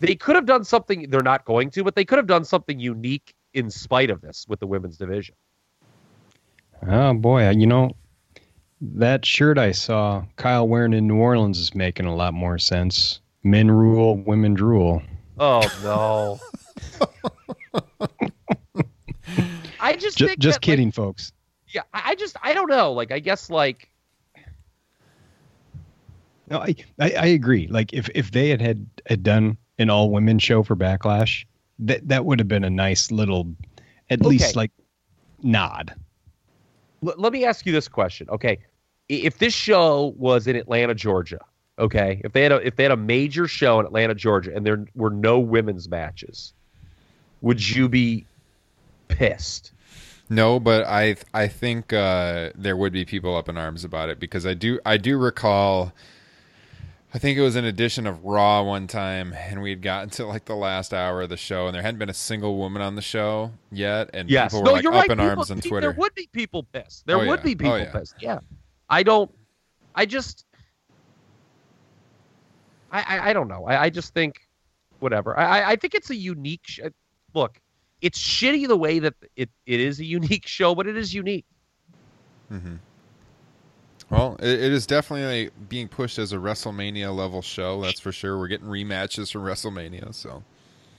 They could have done something. They're not going to, but they could have done something unique in spite of this with the women's division. Oh boy, you know that shirt I saw Kyle wearing in New Orleans is making a lot more sense. Men rule, women drool. Oh no. I just Ju- think just that, like, kidding, folks. yeah, I just I don't know. Like I guess like No, I, I, I agree. Like if, if they had, had had done an all women show for Backlash, that that would have been a nice little, at Okay. least like nod. L- let me ask you this question. Okay, if this show was in Atlanta, Georgia, okay, if they had a if they had a major show in Atlanta, Georgia, and there were no women's matches, would you be pissed? No, but I I think uh, there would be people up in arms about it because I do I do recall. I think it was an edition of Raw one time, and we had gotten to like the last hour of the show, and there hadn't been a single woman on the show yet, and Yes, people were no, like up right. in people, arms on Twitter. There would be people pissed. There Oh, would yeah. be Oh, people yeah. pissed. Yeah, I don't. I just. I I, I don't know. I, I just think, whatever. I I- think it's a unique. Sh- look, it's shitty the way that it, it is a unique show, but it is unique. Mm-hmm. Well, it, it is definitely being pushed as a WrestleMania level show. That's for sure. We're getting rematches from WrestleMania, so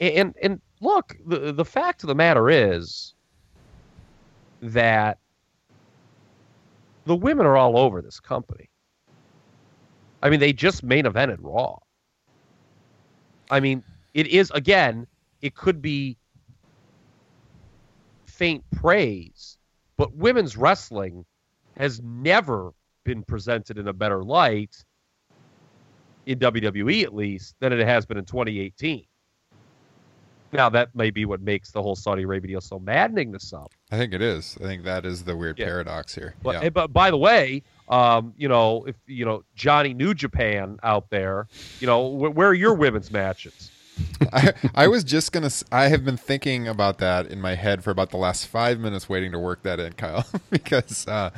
And and look, the the fact of the matter is that the women are all over this company. I mean, they just main evented Raw. I mean, it is again, it could be faint praise, but women's wrestling has never been presented in a better light in WWE at least than it has been in 2018. Now that may be what makes the whole Saudi Arabia deal so maddening to some. I think it is. I think that is the weird Yeah. paradox here. But, yeah. but by the way, um, you know, if you know Johnny New Japan out there, you know, wh- where are your women's matches? I, I was just gonna. I have been thinking about that in my head for about the last five minutes, waiting to work that in, Kyle, because uh,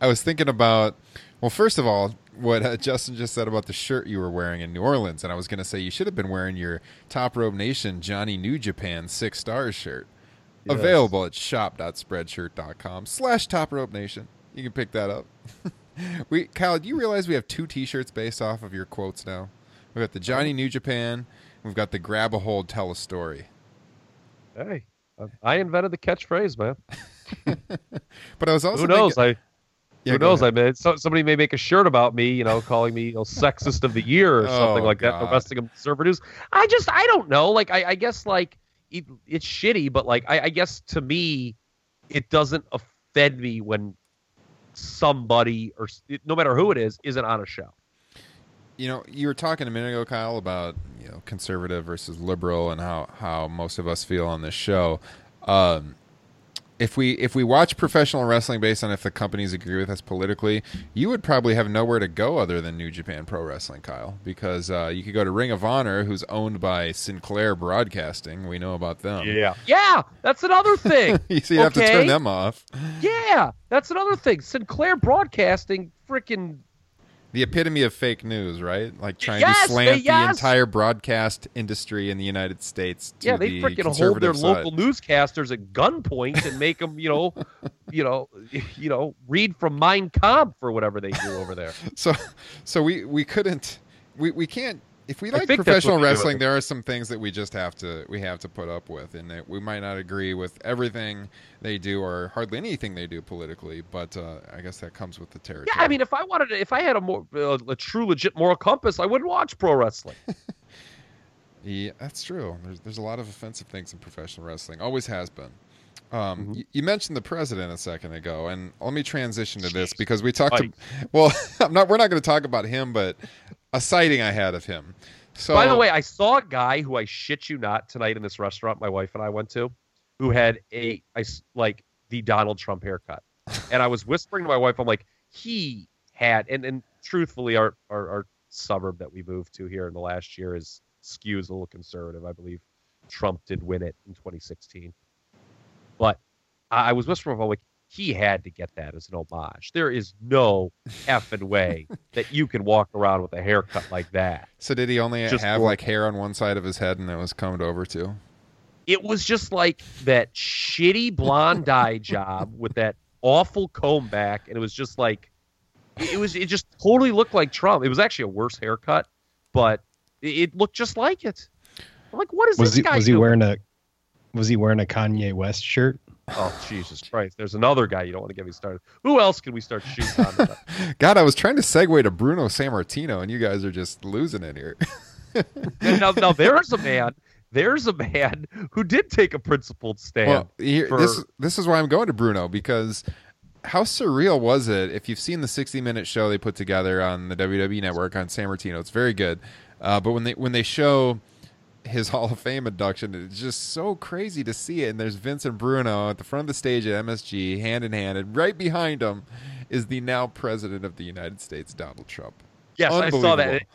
I was thinking about. Well, first of all, what uh, Justin just said about the shirt you were wearing in New Orleans, and I was gonna say you should have been wearing your Top Rope Nation Johnny New Japan six stars shirt. Yes. Available at shop.spreadshirt.com slash Top Rope Nation. You can pick that up. we Kyle, do you realize we have two T-shirts based off of your quotes now? We've got the Johnny New Japan. We've got the grab a hold, tell a story. Hey, I- invented the catchphrase, man. But I was also Who knows? thinking- I Yeah, who knows? ahead. I mean, so, somebody may make a shirt about me, you know, calling me you know, sexist of the year or oh, something Oh, like that for God. Wrestling Observer News. I just, I don't know. Like, I, I guess like it, it's shitty, but like, I, I guess to me, it doesn't offend me when somebody or no matter who it is isn't on a show. You know, you were talking a minute ago, Kyle, about you know conservative versus liberal and how how most of us feel on this show. Um, if we if we watch professional wrestling based on if the companies agree with us politically, you would probably have nowhere to go other than New Japan Pro Wrestling, Kyle, because uh, you could go to Ring of Honor, who's owned by Sinclair Broadcasting. We know about them. Yeah, yeah, that's another thing. you see, you have to turn them off. yeah, that's another thing. Sinclair Broadcasting, freaking The epitome of fake news, right? Like trying Yes, to slant yes. the entire broadcast industry in the United States. To yeah, they the freaking hold their conservative local newscasters at gunpoint and make them, you know, you know, you know, read from Mein Kampf or whatever they do over there. So, so we we couldn't we we can't if we like professional wrestling. There are some things that we just have to we have to put up with, and that we might not agree with everything they do or hardly anything they do politically. But uh, I guess that comes with the territory. Yeah, I mean, if I wanted, to, if I had a more uh, a true legit moral compass, I wouldn't watch pro wrestling. Yeah, that's true. There's there's a lot of offensive things in professional wrestling. Always has been. Um, Mm-hmm. you, you mentioned the president a second ago, and let me transition to this because we talked. To, well, I'm not. We're not going to talk about him, but a sighting I had of him. So, By the way, I saw a guy who I shit you not tonight in this restaurant my wife and I went to, who had a I like the Donald Trump haircut, and I was whispering to my wife, I'm like, he had, and and truthfully, our our, our suburb that we moved to here in the last year is skews a little conservative. I believe Trump did win it in 2016, but I I was whispering, I'm like, he had to get that as an homage. There is no effing way that you can walk around with a haircut like that. so did he only just have like hair on one side of his head, and it was combed over too? it was just like that shitty blonde dye job with that awful comb back and it was just like it was it just totally looked like trump it was actually a worse haircut but it, it looked just like it I'm like what is Was this he guy was he doing? wearing a was he wearing a Kanye West shirt? Oh jesus christ there's another guy you don't want to get me started who else can we start shooting on? God, I was trying to segue to Bruno Sammartino, and you guys are just losing it here. Now, now there's a man there's a man who did take a principled stand well, here, for- this this is why I'm going to Bruno because how surreal was it? If you've seen the 60 minute show they put together on the WWE Network on Sammartino, it's very good. Uh, but when they when they show his Hall of Fame induction, it's just so crazy to see it. And there's Vincent Bruno at the front of the stage at MSG, hand in hand, and right behind him is the now president of the United States, Donald Trump. Yes, I saw that. It-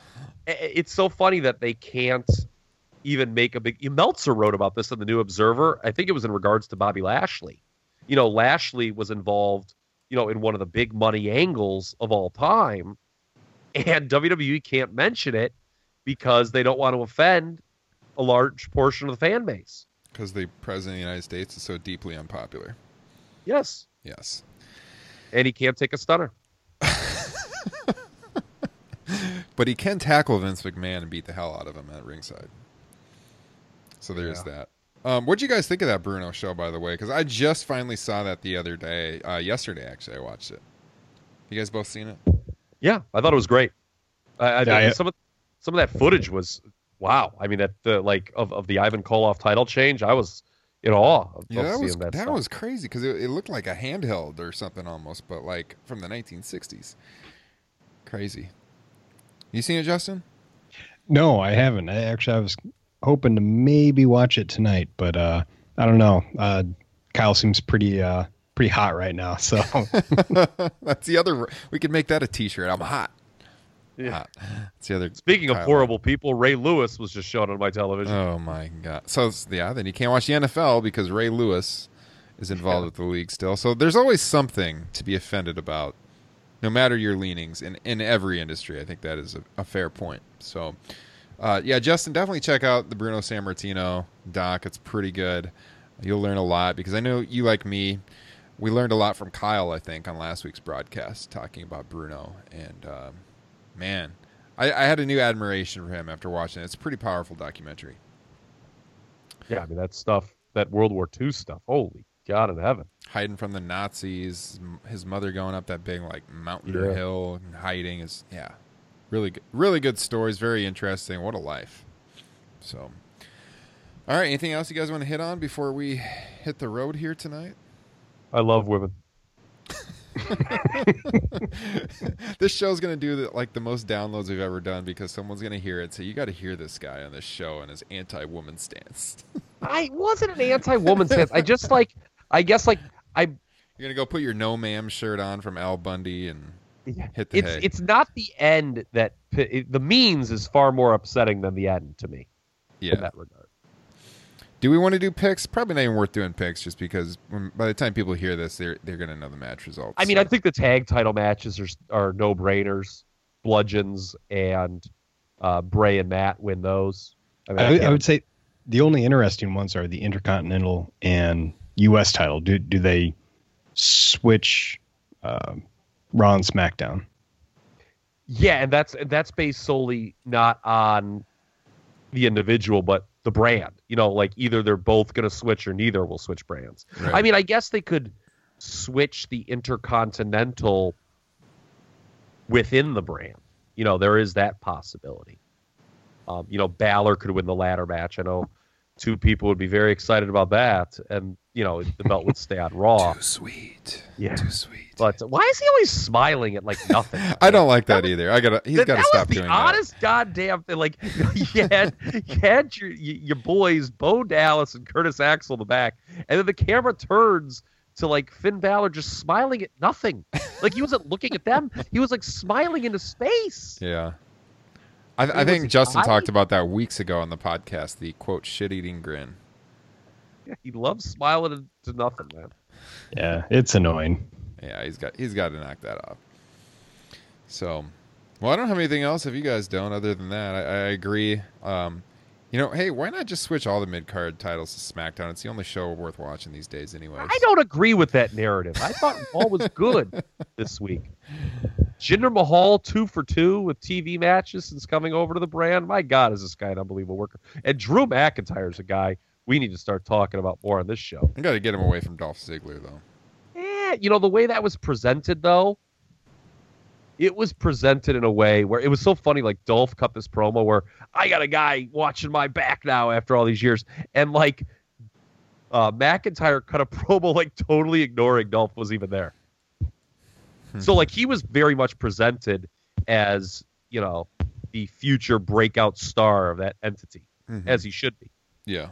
it- it's so funny that they can't even make a big. Meltzer wrote about this in the New Observer. I think it was in regards to Bobby Lashley. You know, Lashley was involved, you know, in one of the big money angles of all time, and WWE can't mention it because they don't want to offend a large portion of the fan base. Because the president of the United States is so deeply unpopular. Yes, Yes. and he can't take a stunner. But he can tackle Vince McMahon and beat the hell out of him at ringside. So there's that. Um, what'd you guys think of that Bruno show, by the way? Because I just finally saw that the other day. Uh, yesterday, actually, I watched it. You guys both seen it? Yeah, I thought it was great. I, I, Yeah, I- some of some of that footage was wow. I mean, that the like of, of the Ivan Koloff title change, I was in awe of, Yeah, of that seeing was that. that, stuff. was crazy because it, it looked like a handheld or something almost, but like from the 1960s. Crazy. You seen it, Justin? No, I haven't. I actually I was hoping to maybe watch it tonight, but uh, I don't know. Uh, Kyle seems pretty uh pretty hot right now. So That's the other. We could make that a T-shirt. I'm hot. Yeah. Hot. That's the other. Speaking of Kyle. horrible people, Ray Lewis was just shown on my television. Oh my god. So yeah, then you can't watch the NFL because Ray Lewis is involved with the league still. So there's always something to be offended about, no matter your leanings in in every industry. I think that is a, a fair point. So. Uh, yeah, Justin, definitely check out the Bruno Sammartino doc. It's pretty good. You'll learn a lot because I know you, like me, we learned a lot from Kyle. I think on last week's broadcast talking about Bruno, and um, man, I, I had a new admiration for him after watching it. It's a pretty powerful documentary. Yeah, I mean that stuff, that World War II stuff. Holy God in heaven! Hiding from the Nazis, his mother going up that big like mountain or Yeah. hill and hiding is yeah, really good, really good stories. Very interesting. What a life. So, all right. Anything else you guys want to hit on before we hit the road here tonight? I love women. this show's gonna do the, like the most downloads we've ever done because someone's gonna hear it. So you got to hear this guy on this show and his anti-woman stance. I wasn't an anti-woman stance. I just like, I guess like I. You're gonna go put your no ma'am shirt on from Al Bundy and hit the It's hay. it's not the end that it, the means is far more upsetting than the end to me in yeah. that regard. Do we want to do picks? Probably not even worth doing picks, just because when, by the time people hear this, they're they're gonna know the match results. I mean, So- I think the tag title matches are are no brainers. Bludgeons and uh, Bray and Matt win those. I mean, I, I I would say the only interesting ones are the Intercontinental and U.S. title. Do do they switch uh, Raw and SmackDown? yeah, and that's and that's based solely not on the individual, but the brand. You know, like either they're both going to switch or neither will switch brands. Right. I mean, I guess they could switch the Intercontinental within the brand. You know, there is that possibility. Um, you know, Balor could win the ladder match. I know two people would be very excited about that, and you know, the belt would stay on Raw. too sweet. Yeah. too sweet. But why is he always smiling at like nothing? I don't like that either. I gotta. He's That- got to stop doing that stop was the doing honest goddamn thing. Like you had, you had your your boys Bo Dallas and Curtis Axel in the back, and then the camera turns to like Finn Balor just smiling at nothing. Like he wasn't looking at them; he was like smiling into space. that. Yeah. I, I think Justin high? talked about that weeks ago on the podcast. The quote shit-eating grin. He loves smiling to nothing, man. Yeah, it's annoying. Yeah, he's got he's got to knock that off. So, well, I don't have anything else. If you guys don't, other than that, I, I agree. Um, you know, hey, why not just switch all the mid card titles to SmackDown? It's the only show worth watching these days, anyway. I don't agree with that narrative. I thought Raw was good this week. Jinder Mahal two for two with TV matches since coming over to the brand. My God, is this guy an unbelievable worker? And Drew McIntyre's a guy we need to start talking about more on this show. I got to get him away from Dolph Ziggler, though. Eh, you know the way that was presented though. It was presented in a way where it was so funny. Like Dolph cut this promo where I got a guy watching my back now after all these years, and like uh, McIntyre cut a promo like totally ignoring Dolph was even there. So like he was very much presented as you know the future breakout star of that entity, Mhm. as he should be. Yeah.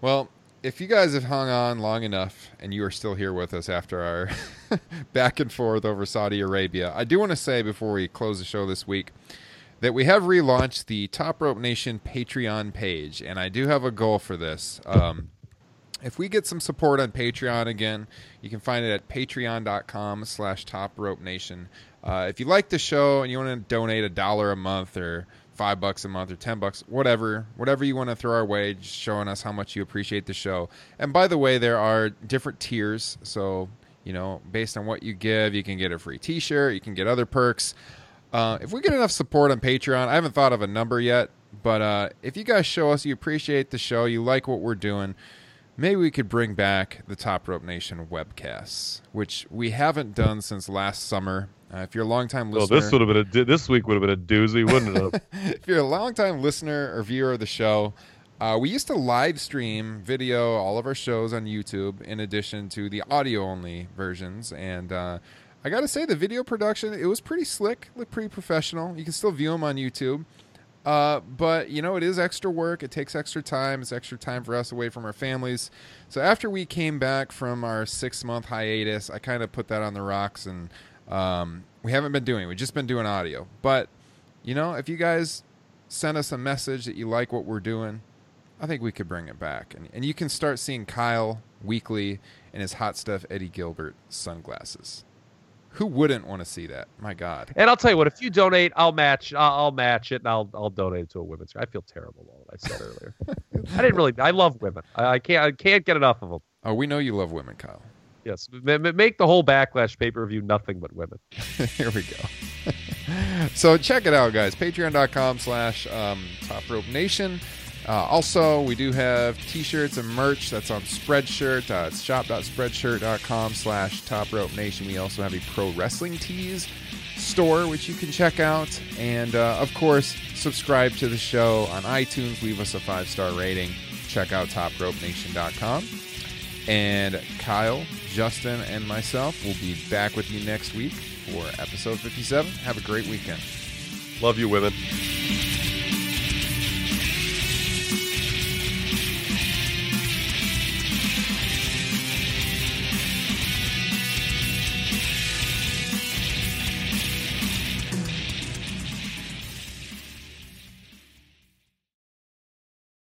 Well, if you guys have hung on long enough and you are still here with us after our back and forth over Saudi Arabia, I do want to say before we close the show this week that we have relaunched the Top Rope Nation Patreon page, and I do have a goal for this. Um, if we get some support on Patreon again, you can find it at patreon.com slash top rope nation. Uh, if you like the show and you want to donate a dollar a month or five bucks a month or ten bucks, whatever, whatever you want to throw our way, just showing us how much you appreciate the show. And by the way, there are different tiers. So, you know, based on what you give, you can get a free t shirt, you can get other perks. Uh, if we get enough support on Patreon, I haven't thought of a number yet, but uh, if you guys show us you appreciate the show, you like what we're doing, maybe we could bring back the Top Rope Nation webcasts, which we haven't done since last summer. Uh, if you're a longtime listener, this would have been a di- this week would have been a doozy, wouldn't it? if you're a longtime listener or viewer of the show, uh, we used to live stream video all of our shows on YouTube in addition to the audio only versions. And uh, I got to say, the video production, it was pretty slick, looked pretty professional. You can still view them on YouTube. Uh, but you know, it is extra work. It takes extra time. It's extra time for us away from our families. So after we came back from our six month hiatus, I kind of put that on the rocks, and um, we haven't been doing. it. We've just been doing audio. But you know, if you guys send us a message that you like what we're doing, I think we could bring it back, and, and you can start seeing Kyle weekly in his hot stuff Eddie Gilbert sunglasses. Who wouldn't want to see that? My God. And I'll tell you what, if you donate, I'll match. I'll, I'll match it, and I'll I'll donate it to a women's. I feel terrible about what I said earlier. I didn't really. I love women. I, I can't. I can't get enough of them. Oh, we know you love women, Kyle. Yes, make the whole backlash pay per view nothing but women. Here we go. so check it out, guys. Patreon.com slash um, Top Rope Nation. Uh, also, we do have t-shirts and merch. That's on Spreadshirt. Uh, it's shop.spreadshirt.com slash Top Rope Nation. We also have a Pro Wrestling Tees store, which you can check out. And, uh, of course, subscribe to the show on iTunes. Leave us a five-star rating. Check out topropenation.com. And Kyle, Justin, and myself will be back with you next week for episode 57. Have a great weekend. Love you, women.